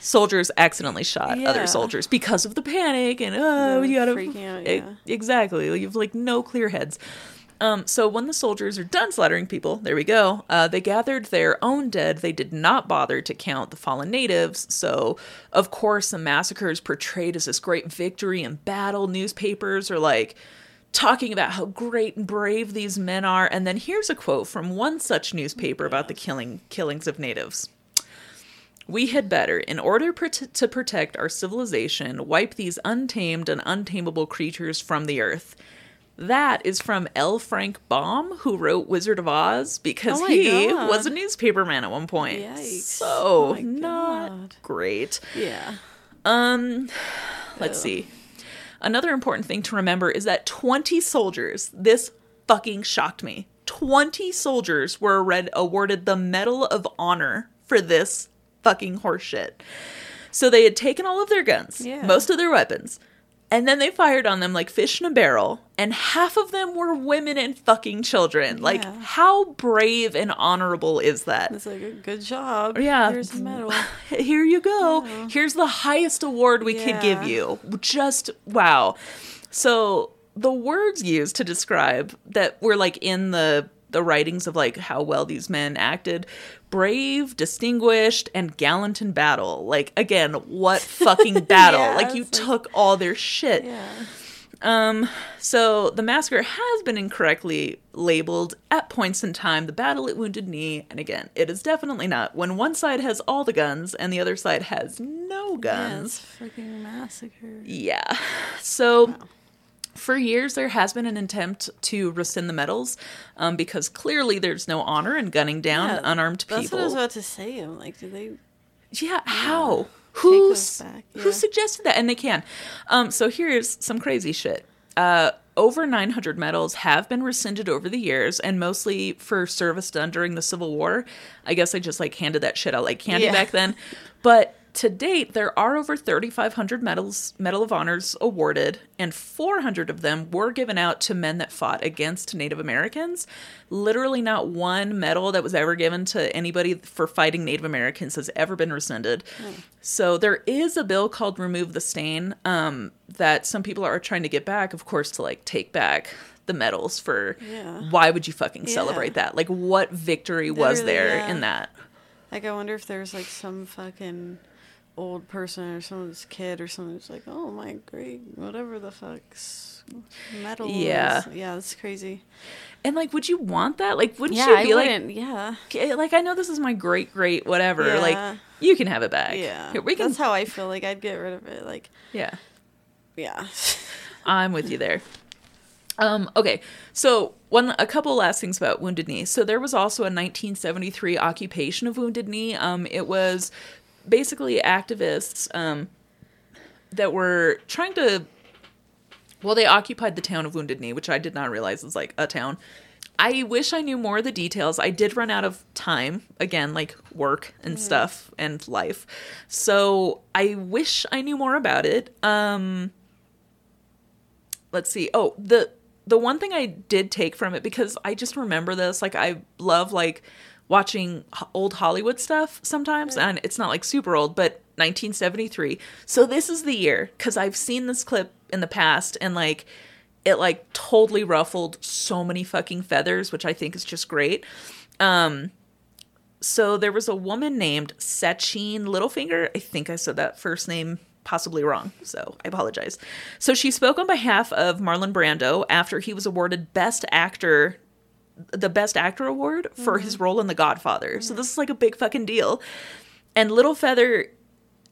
soldiers accidentally shot Yeah. other soldiers because of the panic and, oh, you gotta. freaking out, yeah. exactly. You have like no clear heads. Um, so when the soldiers are done slaughtering people, there we go. Uh, they gathered their own dead. They did not bother to count the fallen natives. So, of course, the massacre is portrayed as this great victory in battle. Newspapers are like talking about how great and brave these men are. And then here's a quote from one such newspaper about the killing killings of natives. We had better, in order to protect our civilization, wipe these untamed and untamable creatures from the earth. That is from L. Frank Baum, who wrote Wizard of Oz, because Oh he God. was a newspaperman at one point. Yikes. So, Oh not God. great. Yeah. Um, let's see. Another important thing to remember is that 20 soldiers, this fucking shocked me. 20 soldiers were read, awarded the Medal of Honor for this fucking horseshit. So they had taken all of their guns, Yeah. most of their weapons, and then they fired on them like fish in a barrel. And half of them were women and fucking children. Like, how brave and honorable is that? It's like a good job. Yeah. Here's a medal. Here you go. Here's the highest award we could give you. Just wow. So the words used to describe that were like in the the writings of like how well these men acted brave distinguished and gallant in battle like again what fucking battle Yeah, like you like- took all their shit Yeah. Um, so the massacre has been incorrectly labeled at points in time the battle at Wounded Knee, and again, it is definitely not when one side has all the guns and the other side has no guns. it's freaking massacre. Yeah. So for years there has been an attempt to rescind the medals um, because clearly there's no honor in gunning down Yeah, unarmed people. That's what I was about to say. I'm like, do they? Yeah, how? Who yeah. suggested that? And they can. Um, so here's some crazy shit. Uh, over 900 medals have been rescinded over the years, and mostly for service done during the Civil War. I guess I just like handed that shit out like candy Yeah. back then. But to date, there are over 3,500 medals, Medal of Honors awarded, and 400 of them were given out to men that fought against Native Americans. Literally, not one medal that was ever given to anybody for fighting Native Americans has ever been rescinded. So there is a bill called "Remove the Stain" um, that some people are trying to get back, of course, to like take back the medals for. Yeah. Why would you fucking Yeah. celebrate that? Like, what victory was there yeah. in that? Like, I wonder if there's like some fucking old person or someone's kid or someone who's like, oh my great, whatever the fuck's metal. Yeah. is." Yeah, that's crazy. And like, would you want that? Like, wouldn't Yeah, you be like, wouldn't. Yeah. Like I know this is my great great whatever. Yeah. Like, you can have it back. Yeah. Here, we can. That's how I feel. Like, I'd get rid of it. Like, yeah, yeah. I'm with you there. Um, okay, so one a couple last things about Wounded Knee. So there was also a 1973 occupation of Wounded Knee. Um, it was basically activists um, that were trying to. Well, they occupied the town of Wounded Knee, which I did not realize was like a town. I wish I knew more of the details. I did run out of time again, like work and stuff and life. So I wish I knew more about it. Um, let's see. Oh, the the one thing I did take from it because I just remember this. Like I love like watching old Hollywood stuff sometimes, and it's not like super old, but 1973. So this is the year because I've seen this clip in the past, and like it like totally ruffled so many fucking feathers, which I think is just great. Um, so there was a woman named Sacheen Littlefeather. I think I said that first name possibly wrong, so I apologize. So she spoke on behalf of Marlon Brando after he was awarded Best Actor, the Best Actor award for his role in The Godfather. So this is like a big fucking deal. And Little Feather,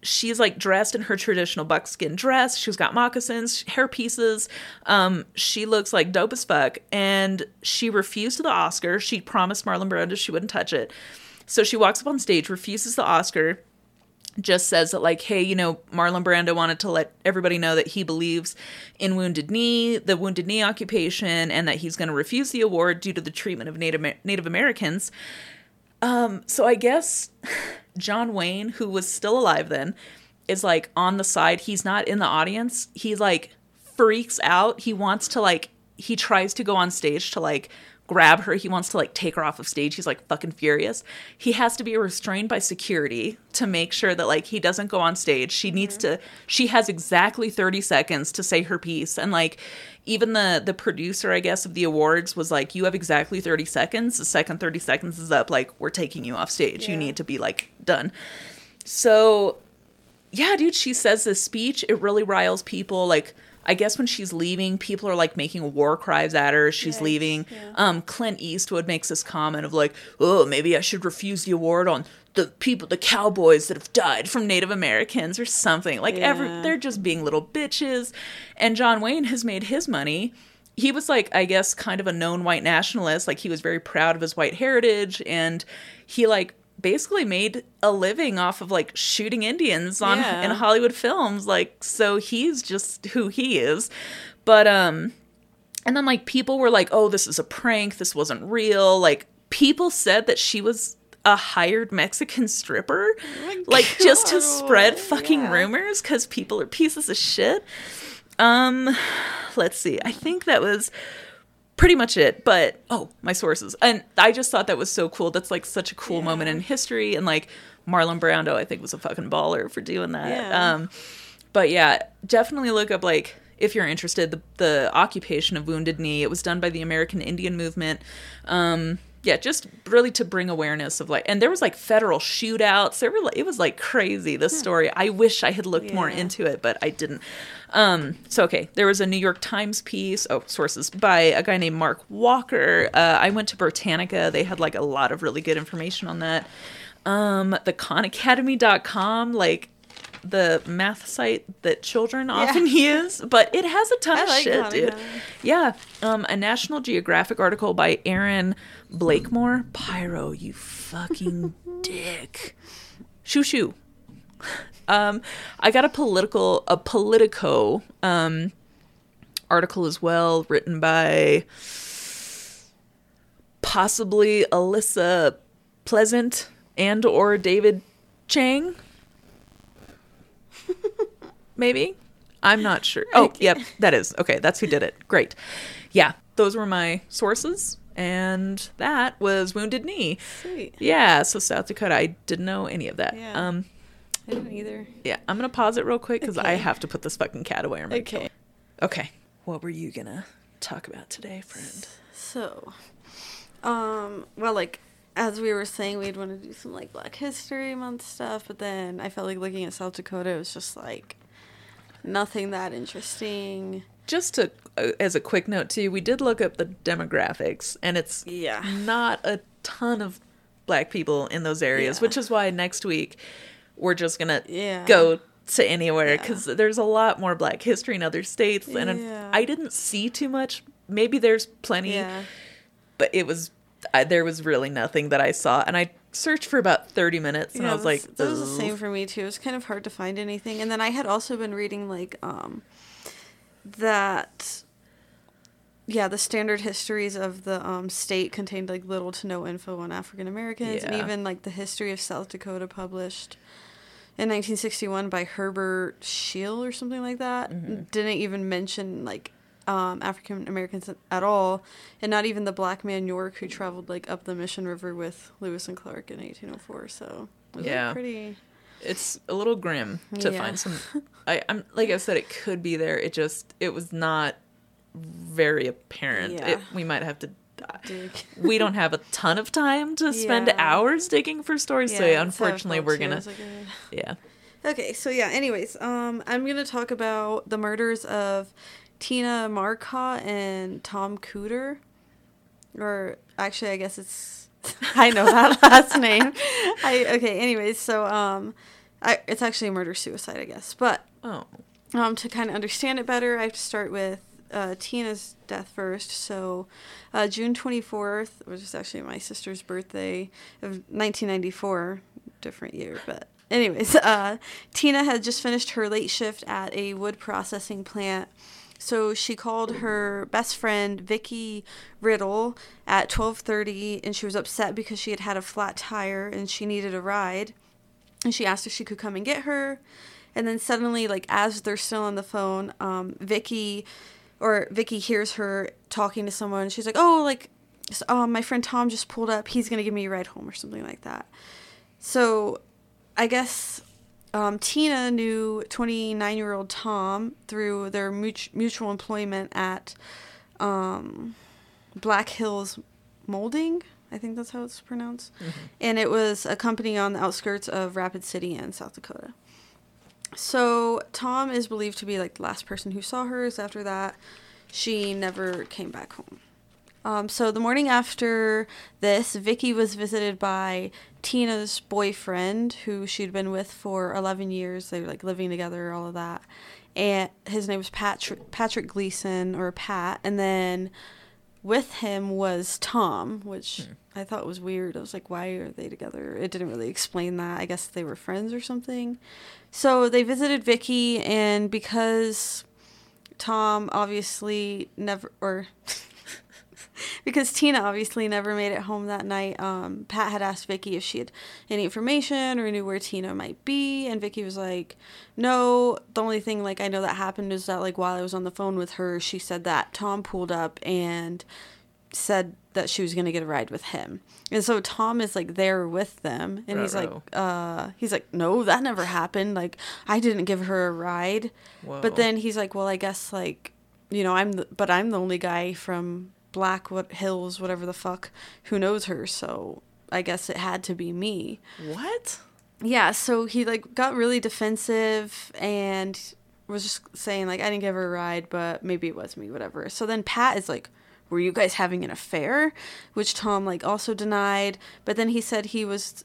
she's like dressed in her traditional buckskin dress. She's got moccasins, hair pieces. Um, she looks like dope as fuck. And she refused the Oscar. She promised Marlon Brando she wouldn't touch it. So she walks up on stage, refuses the Oscar, just says that like, hey, you know, Marlon Brando wanted to let everybody know that he believes in Wounded Knee, the Wounded Knee occupation, and that he's going to refuse the award due to the treatment of Native Native Americans. Um, so I guess John Wayne, who was still alive then, is like on the side. He's not in the audience. He like freaks out. He wants to like he tries to go on stage to like grab her. He wants to like take her off of stage. He's like fucking furious. He has to be restrained by security to make sure that like he doesn't go on stage. She needs to she has exactly 30 seconds to say her piece and like even the the producer I guess of the awards was like you have exactly 30 seconds. The second 30 seconds is up like we're taking you off stage. You need to be like done. So yeah, dude, she says this speech. It really riles people. Like, I guess when she's leaving, people are like making war cries at her. She's Yikes, leaving. yeah. Um, Clint Eastwood makes this comment of like, "Oh, maybe I should refuse the award on the people, the cowboys that have died from Native Americans or something." Like, every they're just being little bitches. And John Wayne has made his money. He was like, I guess, kind of a known white nationalist. Like, he was very proud of his white heritage, and he like basically made a living off of like shooting Indians on Yeah. in Hollywood films. Like, so he's just who he is. But um, and then like people were like, "Oh, this is a prank. This wasn't real." Like people said that she was a hired Mexican stripper, my like just to spread fucking Yeah. rumors because people are pieces of shit. Um, let's see. I think that was pretty much it. But oh, my sources. And I just thought that was so cool. That's like such a cool Yeah. moment in history. And like Marlon Brando, I think was a fucking baller for doing that. Yeah. Um, but yeah, definitely look up like if you're interested the the occupation of Wounded Knee. It was done by the American Indian Movement. Um, yeah, just really to bring awareness of like, and there was like federal shootouts. There were like, it was like crazy. This story. I wish I had looked more into it, but I didn't. Um, so okay, there was a New York Times piece. Oh, sources by a guy named Mark Walker. Uh, I went to Britannica. They had like a lot of really good information on that. Um, the KhanAcademy.com, like the math site that children often use, but it has a ton I of like shit, dude. Yeah. Um, a National Geographic article by Erin Blakemore. Pyro, you fucking dick. Shoo shoo. Um, I got a political, a Politico um, article as well, written by possibly Alyssa Pleasant and or David Chang. Maybe. I'm not sure. Oh, yep, that is. Okay, that's who did it. Great. Yeah, those were my sources. And that was Wounded Knee. Sweet. Yeah, so South Dakota. I didn't know any of that. Yeah. Um, I didn't either. yeah, I'm gonna pause it real quick because I have to put this fucking cat away. Or I'm gonna kill Okay. Okay. What were you gonna talk about today, friend? So, um, well, like as we were saying, we'd want to do some like Black History Month stuff, but then I felt like looking at South Dakota, it was just like nothing that interesting. Just to, uh, as a quick note too, we did look up the demographics, and it's Yeah. not a ton of black people in those areas, Yeah. which is why next week we're just gonna Yeah. go to anywhere Yeah. because there's a lot more black history in other states, and Yeah. I didn't see too much. Maybe there's plenty, Yeah. but it was I, there was really nothing that I saw, and I searched for about thirty minutes, and I was like, that was the same for me too. It was kind of hard to find anything, and then I had also been reading like um that. Yeah, the standard histories of the um, state contained like little to no info on African Americans, and even like the history of South Dakota published in 1961 by Herbert Schell or something like that Mm-hmm. didn't even mention like um, African Americans at all, and not even the black man York who traveled like up the Missouri River with Lewis and Clark in 1804. So it like, Yeah. pretty. it's a little grim to Yeah. find some I, i'm like i said it could be there it just it was not very apparent Yeah. it, we might have to Dig. we don't have a ton of time to spend Yeah. hours digging for stories so Yeah, yeah, that's how I unfortunately we're gonna like, "Ugh." yeah Okay, so yeah, anyways, um I'm going to talk about the murders of Tina Marcotte and Tom Cooter. Or actually I guess it's I know that last name. I okay, anyways, so um I it's actually a murder suicide, I guess. But oh um, to kind of understand it better, I have to start with uh, Tina's death first. So, uh, June 24th, which is actually my sister's birthday of 1994, different year, but anyways, uh, Tina had just finished her late shift at a wood processing plant. So she called her best friend Vicky Riddle at 12:30 and she was upset because she had had a flat tire and she needed a ride. And she asked if she could come and get her. And then suddenly like as they're still on the phone um vicky or vicky hears her talking to someone. She's like oh like um, my friend tom just pulled up. He's gonna give me a ride home or something like that. So i guess um, tina knew 29 year old tom through their mut- mutual employment at um, black hills molding i think that's how it's pronounced and it was a company on the outskirts of Rapid City in South Dakota. So Tom is believed to be like the last person who saw her. So after that, she never came back home. Um, so the morning after this, Vicky was visited by Tina's boyfriend, who she'd been with for 11 years. They were like living together, all of that. And his name was Patrick Patrick Gleason or Pat. And then with him was Tom, which I thought was weird. I was like, why are they together? It didn't really explain that. I guess they were friends or something. So they visited Vicky, and because Tom obviously never, or because Tina obviously never made it home that night. Um, Pat had asked Vicky if she had any information or knew where Tina might be, and Vicky was like, "No, the only thing like I know that happened is that like while I was on the phone with her, she said that Tom pulled up and said that she was going to get a ride with him." And so Tom is like there with them, and he's like, uh, he's like, "No, that never happened. Like I didn't give her a ride." Whoa. But then he's like, "Well, I guess like, you know, I'm the, but I'm the only guy from Black what Hills, whatever the fuck, who knows her. So I guess it had to be me." what? Yeah. So he like got really defensive and was just saying like, "I didn't give her a ride, but maybe it was me, whatever." So then Pat is like. Were you guys having an affair? Which Tom like also denied, but then he said he was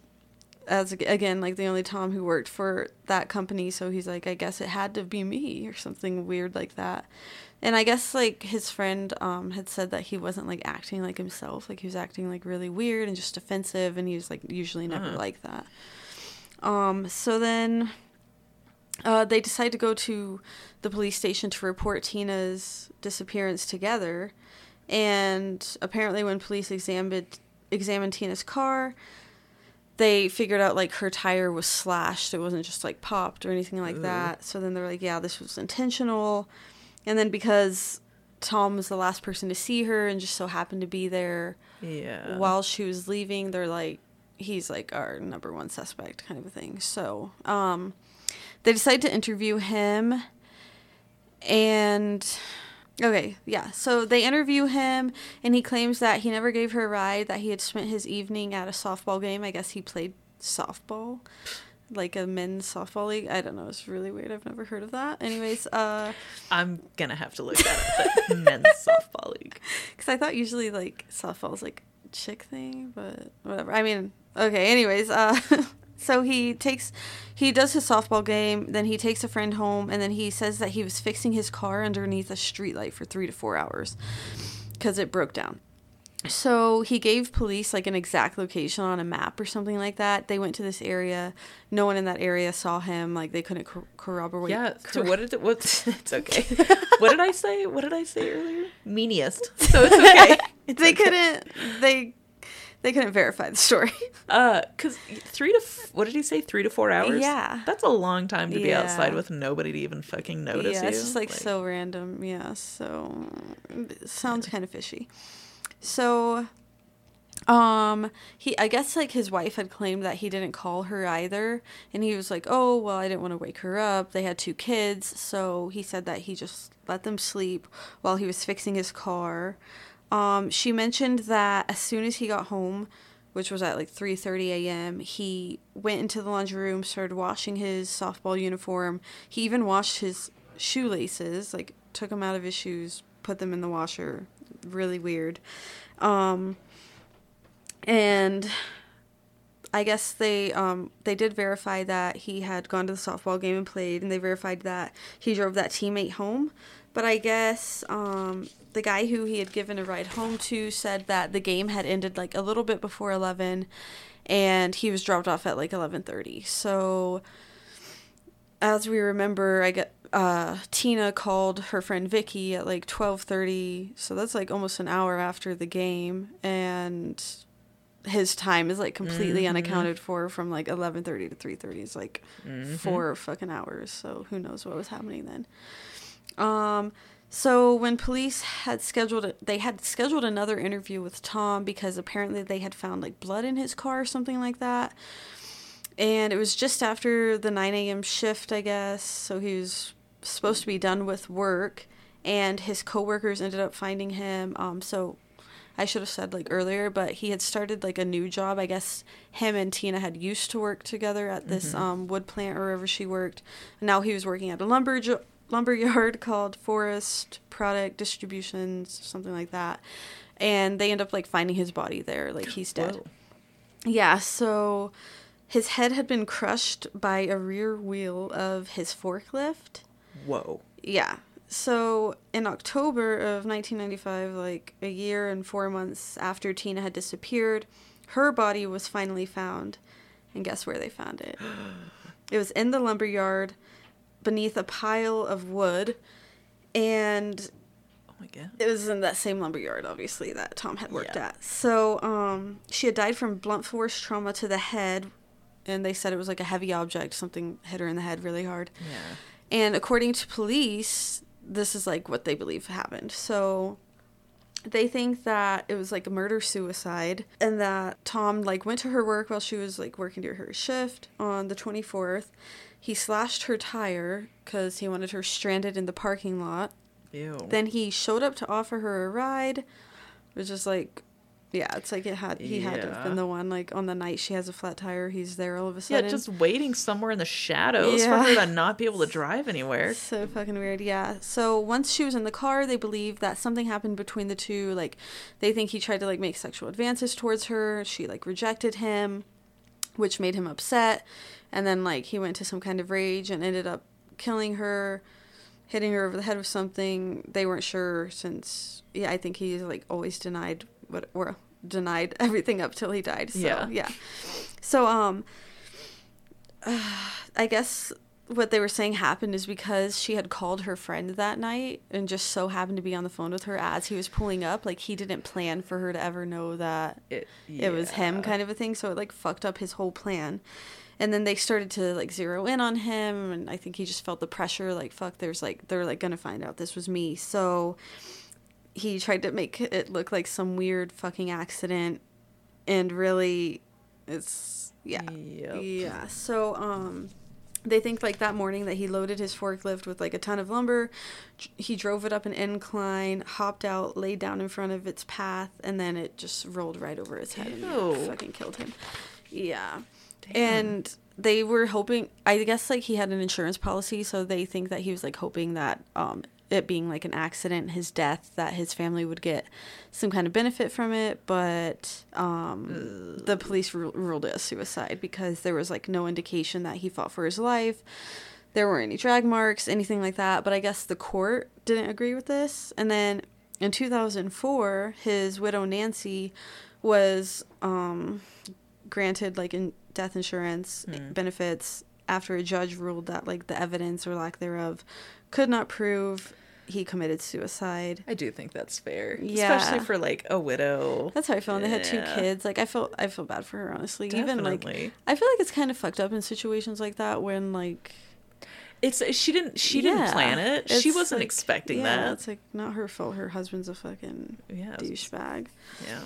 as again like the only Tom who worked for that company, so he's like, I guess it had to be me or something weird like that. And I guess like his friend um had said that he wasn't like acting like himself, like he was acting like really weird and just offensive, and he was like usually never Uh-huh. like that. Um, so then uh, they decide to go to the police station to report Tina's disappearance together. And apparently, when police examined examined Tina's car, they figured out like her tire was slashed. It wasn't just like popped or anything like Ooh. that. So then they're like, yeah, this was intentional. And then because Tom was the last person to see her and just so happened to be there Yeah. while she was leaving, they're like, he's like our number one suspect kind of a thing. So, um, they decide to interview him and okay, yeah. So they interview him and he claims that he never gave her a ride, that he had spent his evening at a softball game. I guess he played softball. Like a men's softball league. I don't know. It's really weird. I've never heard of that. Anyways, uh, I'm gonna have to look that up. Men's softball league. Because I thought usually like softball's like chick thing, but whatever. I mean, okay. Anyways, uh, so he takes, he does his softball game, then he takes a friend home, and then he says that he was fixing his car underneath a streetlight for three to four hours because it broke down. So he gave police like an exact location on a map or something like that. They went to this area. No one in that area saw him. Like they couldn't cor- corroborate. Yeah. So what did it? What? It's okay. what did I say? What did I say earlier? Meaniest. So it's okay. It's they okay. couldn't. They they couldn't verify the story. Uh, cause three to f- what did he say? Three to four hours. Yeah. That's a long time to be Yeah. outside with nobody to even fucking notice yeah, you. it's just like, so random. Yeah, so it sounds kind of fishy. So, um, he I guess like his wife had claimed that he didn't call her either, and he was like, "Oh, well, I didn't want to wake her up. They had two kids, so he said that he just let them sleep while he was fixing his car." Um, she mentioned that as soon as he got home, which was at like 3:30 a.m., he went into the laundry room, started washing his softball uniform. He even washed his shoelaces, like took them out of his shoes, put them in the washer. Really weird. Um, and I guess they um, they did verify that he had gone to the softball game and played, and they verified that he drove that teammate home. But I guess um, the guy who he had given a ride home to said that the game had ended like a little bit before eleven, and he was dropped off at like eleven thirty. So as we remember, I get uh, Tina called her friend Vicky at like twelve thirty, so that's like almost an hour after the game, and his time is like completely Mhm. unaccounted for from like eleven thirty to three thirty. It's like Mhm. four fucking hours. So who knows what was happening then? Um. So when police had scheduled they had scheduled another interview with Tom because apparently they had found like blood in his car or something like that. And it was just after the 9 a.m. shift, I guess. So he was supposed to be done with work, and his coworkers ended up finding him. Um, so I should have said like earlier, but he had started like a new job. I guess him and Tina had used to work together at this Mhm. um, wood plant or wherever she worked. Now he was working at a lumber jo- lumber yard called Forest Product Distributions, something like that. And they end up like finding his body there, like he's dead. Whoa. Yeah, so his head had been crushed by a rear wheel of his forklift. Whoa. Yeah. So in October of 1995, like a year and four months after Tina had disappeared, her body was finally found. And guess where they found it? It was in the lumber yard beneath a pile of wood. And Oh I guess. it was in that same lumber yard, obviously, that Tom had worked Yeah. at. So, um, she had died from blunt force trauma to the head, and they said it was like a heavy object, something hit her in the head really hard. Yeah. And according to police, this is like what they believe happened. So they think that it was like a murder suicide and that Tom like went to her work while she was like working during her shift on the 24th. He slashed her tire cuz he wanted her stranded in the parking lot. Ew. Then he showed up to offer her a ride. Which is like yeah, it's like it had he had to have been the one like on the night she has a flat tire, he's there all of a sudden. yeah, just waiting somewhere in the shadows for her to not be able to drive anywhere. So fucking weird, yeah. So once she was in the car, they believe that something happened between the two. Like, they think he tried to like make sexual advances towards her. She like rejected him, which made him upset. And then like he went to some kind of rage and ended up killing her, hitting her over the head with something. They weren't sure since yeah, I think he like always denied what or denied everything up till he died. So Yeah. yeah. So um I guess what they were saying happened is because she had called her friend that night and just so happened to be on the phone with her as he was pulling up. Like he didn't plan for her to ever know that It, it was him kind of a thing. So it like fucked up his whole plan. And then they started to like zero in on him and I think he just felt the pressure like fuck there's like they're like gonna find out this was me. So he tried to make it look like some weird fucking accident and really it's yeah. Yep. Yeah. So um they think like that morning that he loaded his forklift with like a ton of lumber. He drove it up an incline, hopped out, laid down in front of its path, and then it just rolled right over his head Ew. and fucking killed him. Yeah. Damn. And they were hoping I guess like he had an insurance policy, so they think that he was like hoping that um it being like an accident, his death, that his family would get some kind of benefit from it, but um the police ru- ruled it a suicide because there was like no indication that he fought for his life. There weren't any drag marks, anything like that, but I guess the court didn't agree with this. And then in 2004, his widow Nancy was um granted like in death insurance benefits after a judge ruled that like the evidence or lack thereof could not prove he committed suicide. I do think that's fair, Yeah. especially for like a widow. That's how I feel. And they had two kids. Like I felt, I feel bad for her. Honestly, even like Definitely. I feel like it's kind of fucked up in situations like that when like It's uh, she didn't she didn't plan it. She wasn't like, expecting yeah, that. It's like not her fault. Her husband's a fucking Yeah, douchebag. Yeah.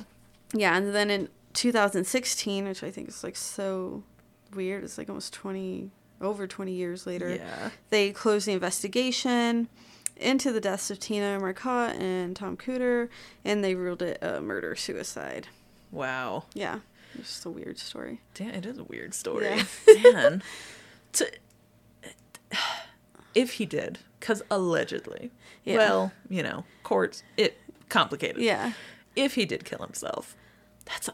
Yeah, and then in 2016, which I think is like so weird, it's like almost 20 over 20 years later. Yeah. They closed the investigation into the deaths of Tina Marcotte and Tom Cooter, and they ruled it a murder suicide. Wow. Yeah, it's just a weird story. Damn, it is a weird story. Yeah. Man. To, if he did, because allegedly. Yeah. Well, you know, courts, it complicated. Yeah, If he did kill himself, that's a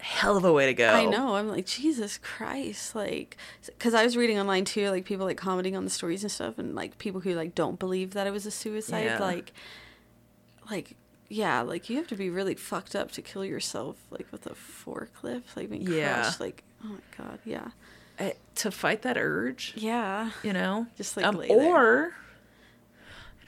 hell of a way to go. I know. I'm like Jesus Christ, like, because I was reading online too, like people like commenting on the stories and stuff, and like people who like don't believe that it was a suicide, Yeah. like, like. Yeah, like you have to be really fucked up to kill yourself, like with a forklift, like being Yeah. crushed. Like, oh my god, yeah, I- to fight that urge, yeah. you know? Just, like, um, lay there.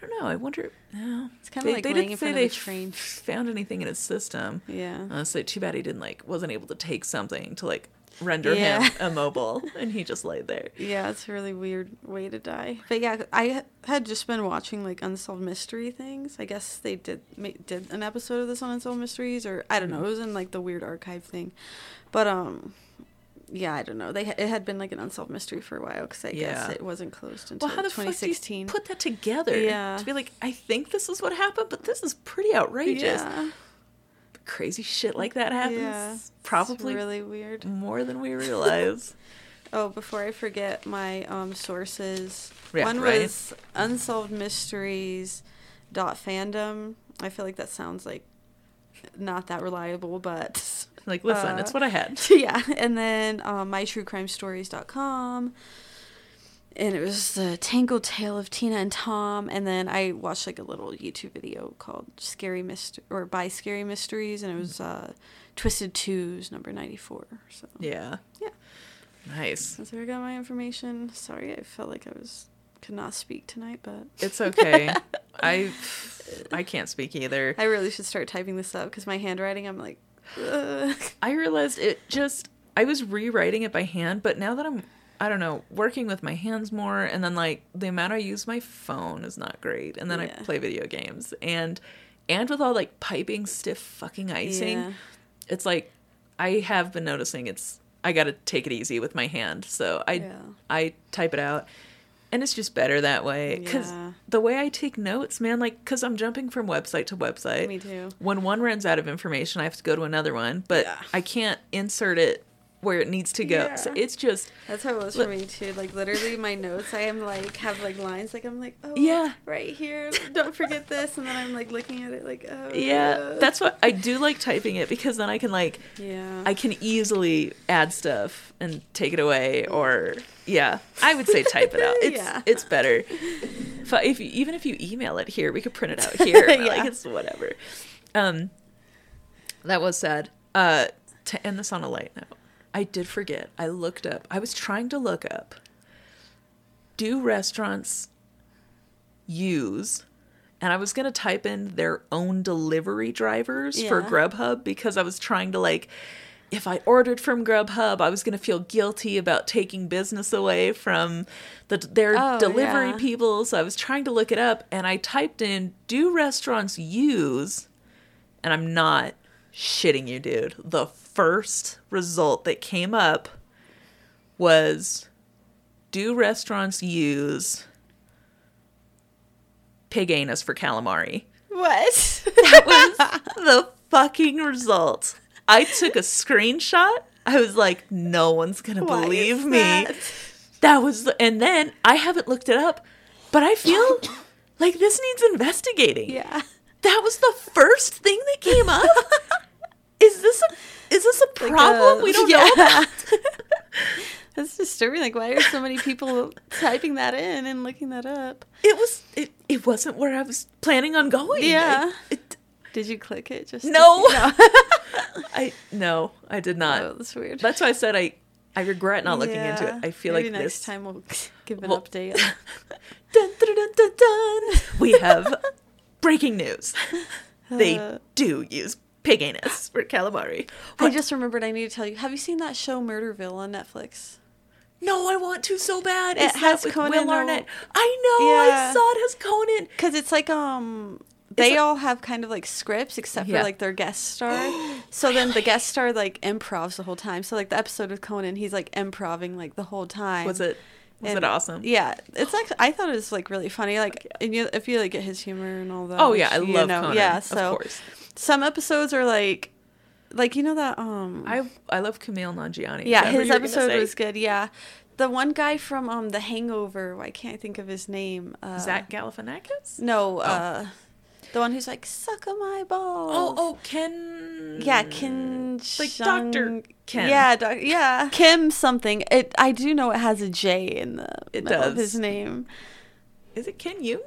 I don't know. I wonder. No, It's kinda like laying in front of they train. found anything in his system. Yeah. So too bad he didn't like wasn't able to take something to like render Yeah. him immobile, and he just laid there. Yeah, it's a really weird way to die. But yeah, I had just been watching like unsolved mystery things. I guess they did did an episode of this on unsolved mysteries, or I don't know. It was in like the weird archive thing. But um, yeah, I don't know. They it had been like an unsolved mystery for a while because I guess it wasn't closed until Well, how the fuck do you 2016. put that together? Yeah. to be like, I think this is what happened, but this is pretty outrageous. yeah, Crazy shit like that happens. yeah, it's Probably really weird. more than we realize. Oh, before I forget my um sources, Yeah, one right. was unsolved mysteries dot fandom. I feel like that sounds like not that reliable, but like, listen, Uh, it's what I had. yeah. And then um, mytruecrimestories.com. And it was the Tangled Tale of Tina and Tom. And then I watched like a little YouTube video called Scary Mystery or by Scary Mysteries. And it was uh, Twisted Twos, number 94. So Yeah. Yeah. Nice. that's where I got my information. Sorry, I felt like I was could not speak tonight, but It's okay. I I can't speak either. I really should start typing this up because my handwriting, I'm like, ugh. I realized it just I was rewriting it by hand, but now that I'm I don't know, working with my hands more and then like the amount I use my phone is not great. And then Yeah. I play video games and and with all like piping stiff fucking icing, Yeah. it's like I have been noticing it's I got to take it easy with my hand. So I Yeah. I type it out and it's just better that way cuz Yeah. the way I take notes, man, like cuz I'm jumping from website to website. Me too. When one runs out of information, I have to go to another one, but Yeah. I can't insert it where it needs to go. So it's just That's how it was Li- for me too. Like literally, my notes. I am like have like lines. Like I'm like, oh Yeah. right here. Don't forget this. And then I'm like looking at it like, oh yeah, that's what I do like typing it because then I can like yeah. I can easily add stuff and take it away or yeah, I would say type it out. It's Yeah. it's better. If, if you, even if you email it here, we could print it out here. Yeah. Like it's whatever. Um that was sad. Uh to end this on a light note. I did forget. I looked up. I was trying to look up do restaurants use and I was going to type in their own delivery drivers for Grubhub because I was trying to like if I ordered from Grubhub, I was going to feel guilty about taking business away from the their Oh, delivery yeah. people. So I was trying to look it up and I typed in do restaurants use and I'm not shitting you, dude. The first result that came up was do restaurants use pig anus for calamari? what? That was the fucking result. I took a screenshot. I was like, no one's gonna Why believe me. that? That was, the, and then I haven't looked it up, but I feel like this needs investigating. yeah. That was the first thing that came up. is this a is this a Like, problem uh, we don't yeah. know about? That's disturbing. Like, why are so many people typing that in and looking that up? It was it, it wasn't where I was planning on going. Yeah. I, it, Did you click it? Just No. no. I no, I did not. oh, that's weird. That's why I said I I regret not looking into it. I feel Maybe like next this time we'll give an Well- update. dun, dun, dun. We have breaking news. They Uh, do use pig anus for calamari. I just remembered I need to tell you. Have you seen that show Murderville on Netflix? no, I want to so bad. It Is that has with Conan Will Arnett. I know. I saw it has Conan. Because it's like um they it- all have kind of like scripts except Yeah. for like their guest star. so then the guest star like improvs the whole time. So like the episode with Conan, he's like improving like the whole time. Was it was And- it awesome? Yeah, it's like I thought it was like really funny. Like, and you, if you like get his humor and all that. Oh yeah, I you love know, Conan. Yeah, of so course. some episodes are like, like you know that um. I I love Kumail Nanjiani. Yeah, his you were gonna episode was good. Yeah, the one guy from um The Hangover. Why can't I think of his name? Uh, Zach Galifianakis. No, uh, the one who's like suck on my balls. Oh oh Ken. Yeah, Ken. Like Jong- Dr. Ken. Yeah, doc, yeah. Kim something. It. I do know it has a J in the It middle of does. his name. Is it Ken Yoon?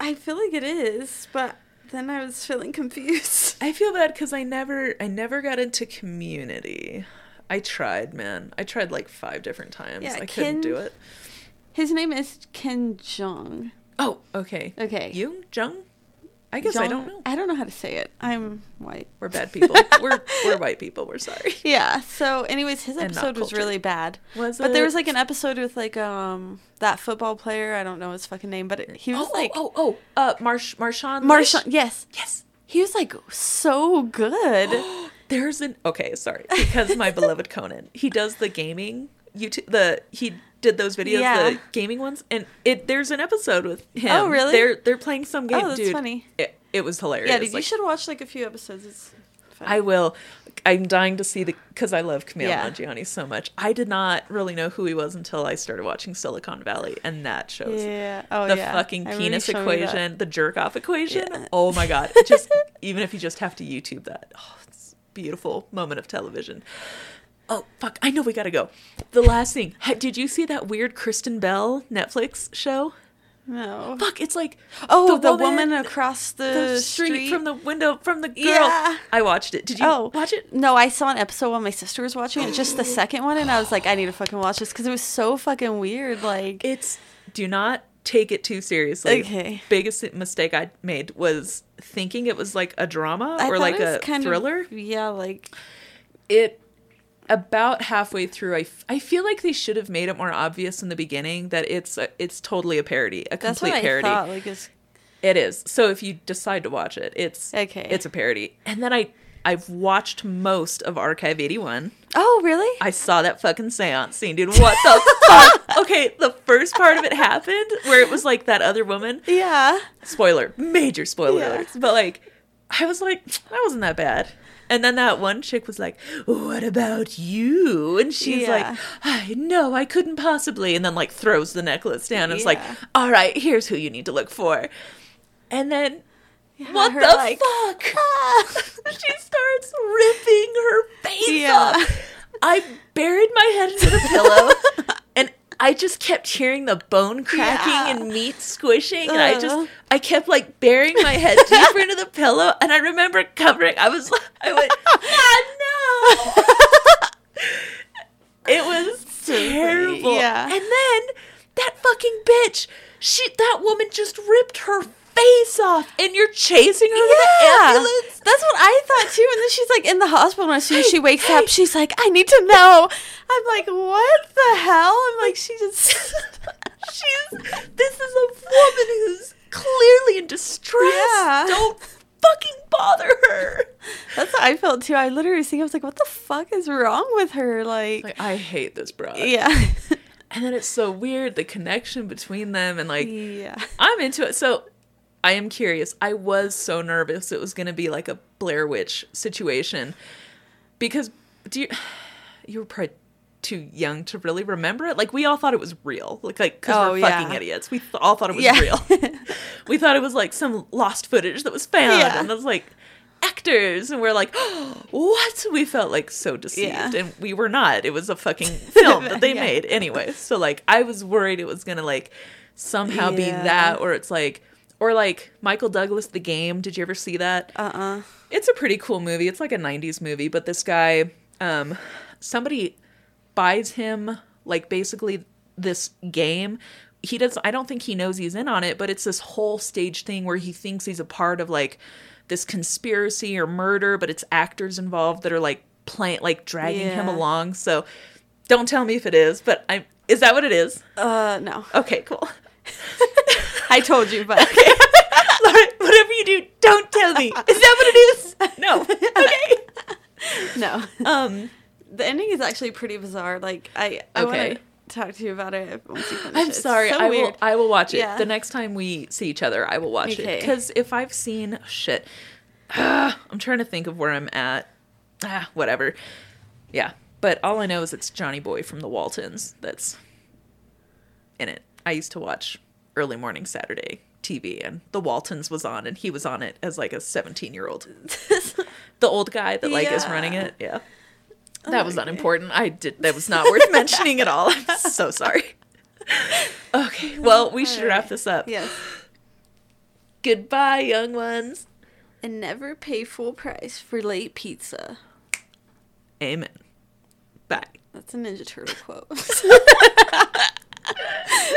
I feel like it is, but then I was feeling confused. I feel bad because I never I never got into Community. I tried, man. I tried like five different times. Yeah, I couldn't do it. His name is Ken Jeong. Oh, okay. Okay. Yoon Jung. I guess I don't know. I don't know how to say it. I'm white. We're bad people. we're we're white people. We're sorry. Yeah. So, anyways, his episode was really bad. Was But there was like an episode with like um that football player. I don't know his fucking name, but it, he was oh, like oh oh oh uh Marsh Marshawn Marshawn. Yes, Yes. he was like so good. There's an okay, sorry, because my beloved Conan, he does the gaming YouTube. The he did those videos, Yeah. the gaming ones, and it there's an episode with oh, him. Oh, really? They're they're playing some game. Oh, that's dude. funny. It, it was hilarious. yeah, dude, you should watch like a few episodes. It's fun. I will. I'm dying to see the because I love Kumail Yeah. Nanjiani so much. I did not really know who he was until I started watching Silicon Valley, and that shows yeah. Oh the yeah. fucking I penis equation, the jerk off equation. Yeah. Oh my god! It just even if you just have to YouTube that, oh, it's beautiful moment of television. Oh fuck! I know we gotta go. The last thing. Did you see that weird Kristen Bell Netflix show? No. Fuck! It's like Oh, the, woman, across the, the street, from the window from the girl. Yeah. I watched it. Did you Oh, watch it? No, I saw an episode while my sister was watching it, just the second one, and I was like, I need to fucking watch this because it was so fucking weird. Like, It's do not take it too seriously. Okay. Biggest mistake I made was thinking it was like a drama I or like a kind of- thriller. yeah, like it about halfway through I, f- I feel like they should have made it more obvious in the beginning that it's a, it's totally a parody a complete parody thought. Like it's it is so if you decide to watch it it's Okay. it's a parody and then i i've watched most of archive 81 oh really? i saw that fucking seance scene dude what the fuck okay the first part of it happened where it was like that other woman yeah. spoiler major spoiler Yeah. but like i was like that wasn't that bad and then that one chick was like what about you? And she's Yeah. like i no i couldn't possibly. And then like throws the necklace down and it's like all right here's who you need to look for. And then what the like, fuck? She starts ripping her face Yeah. off. I buried my head into the pillow I just kept hearing the bone cracking Yeah. and meat squishing, and I just I kept like burying my head deeper into the pillow, and I remember covering. I was I went, ah, no. it was terrible. Yeah. And then that fucking bitch, she that woman just ripped her face off, and you're chasing her to the ambulance. That's what I thought too. And then she's like in the hospital. And as soon as she wakes up, she's like, I need to know. I'm like, what the hell? I'm like, she just. She's this is a woman who's clearly in distress. Yeah. Don't fucking bother her. That's how I felt too. I literally thinking, I was like, what the fuck is wrong with her? Like, Like I hate this broad. yeah. And then it's so weird the connection between them and like yeah. I'm into it. So I am curious. I was so nervous it was going to be like a Blair Witch situation because do you you were probably too young to really remember it. Like we all thought it was real. Like like cuz Oh, we're yeah. fucking idiots. We th- all thought it was Yeah. real. we thought it was like some lost footage that was found Yeah. and it was like actors and we're like what we felt like so deceived Yeah. and we were not it was a fucking film that they Yeah. made anyway so like i was worried it was gonna like somehow be that or it's like or like michael douglas the game. Did you ever see that? Uh uh it's a pretty cool movie. It's like a 90s movie but this guy um somebody buys him like basically this game. He does i don't think he knows he's in on it but it's this whole stage thing where he thinks he's a part of like this conspiracy or murder but it's actors involved that are like playing like dragging him along. So don't tell me if it is but i is that what it is? Uh, no. okay cool I told you, but Lauren, whatever you do don't tell me is that what it is no okay no. um The ending is actually pretty bizarre. Like, I, I Okay. want to talk to you about it once you finish I'm it. Sorry. so I will. I will watch it Yeah. the next time we see each other. I will watch it because if I've seen shit, I'm trying to think of where I'm at. Ah, whatever. Yeah, but all I know is it's Johnny Boy from the Waltons that's in it. I used to watch early morning Saturday TV, and the Waltons was on, and he was on it as like a 17 year old. the old guy that like is running it. Yeah. That was oh Okay. unimportant. I did that was not worth mentioning at all. I'm so sorry. Okay. Well, we should wrap this up. yes. Goodbye, young ones. And never pay full price for late pizza. Amen. Bye. That's a Ninja Turtle quote.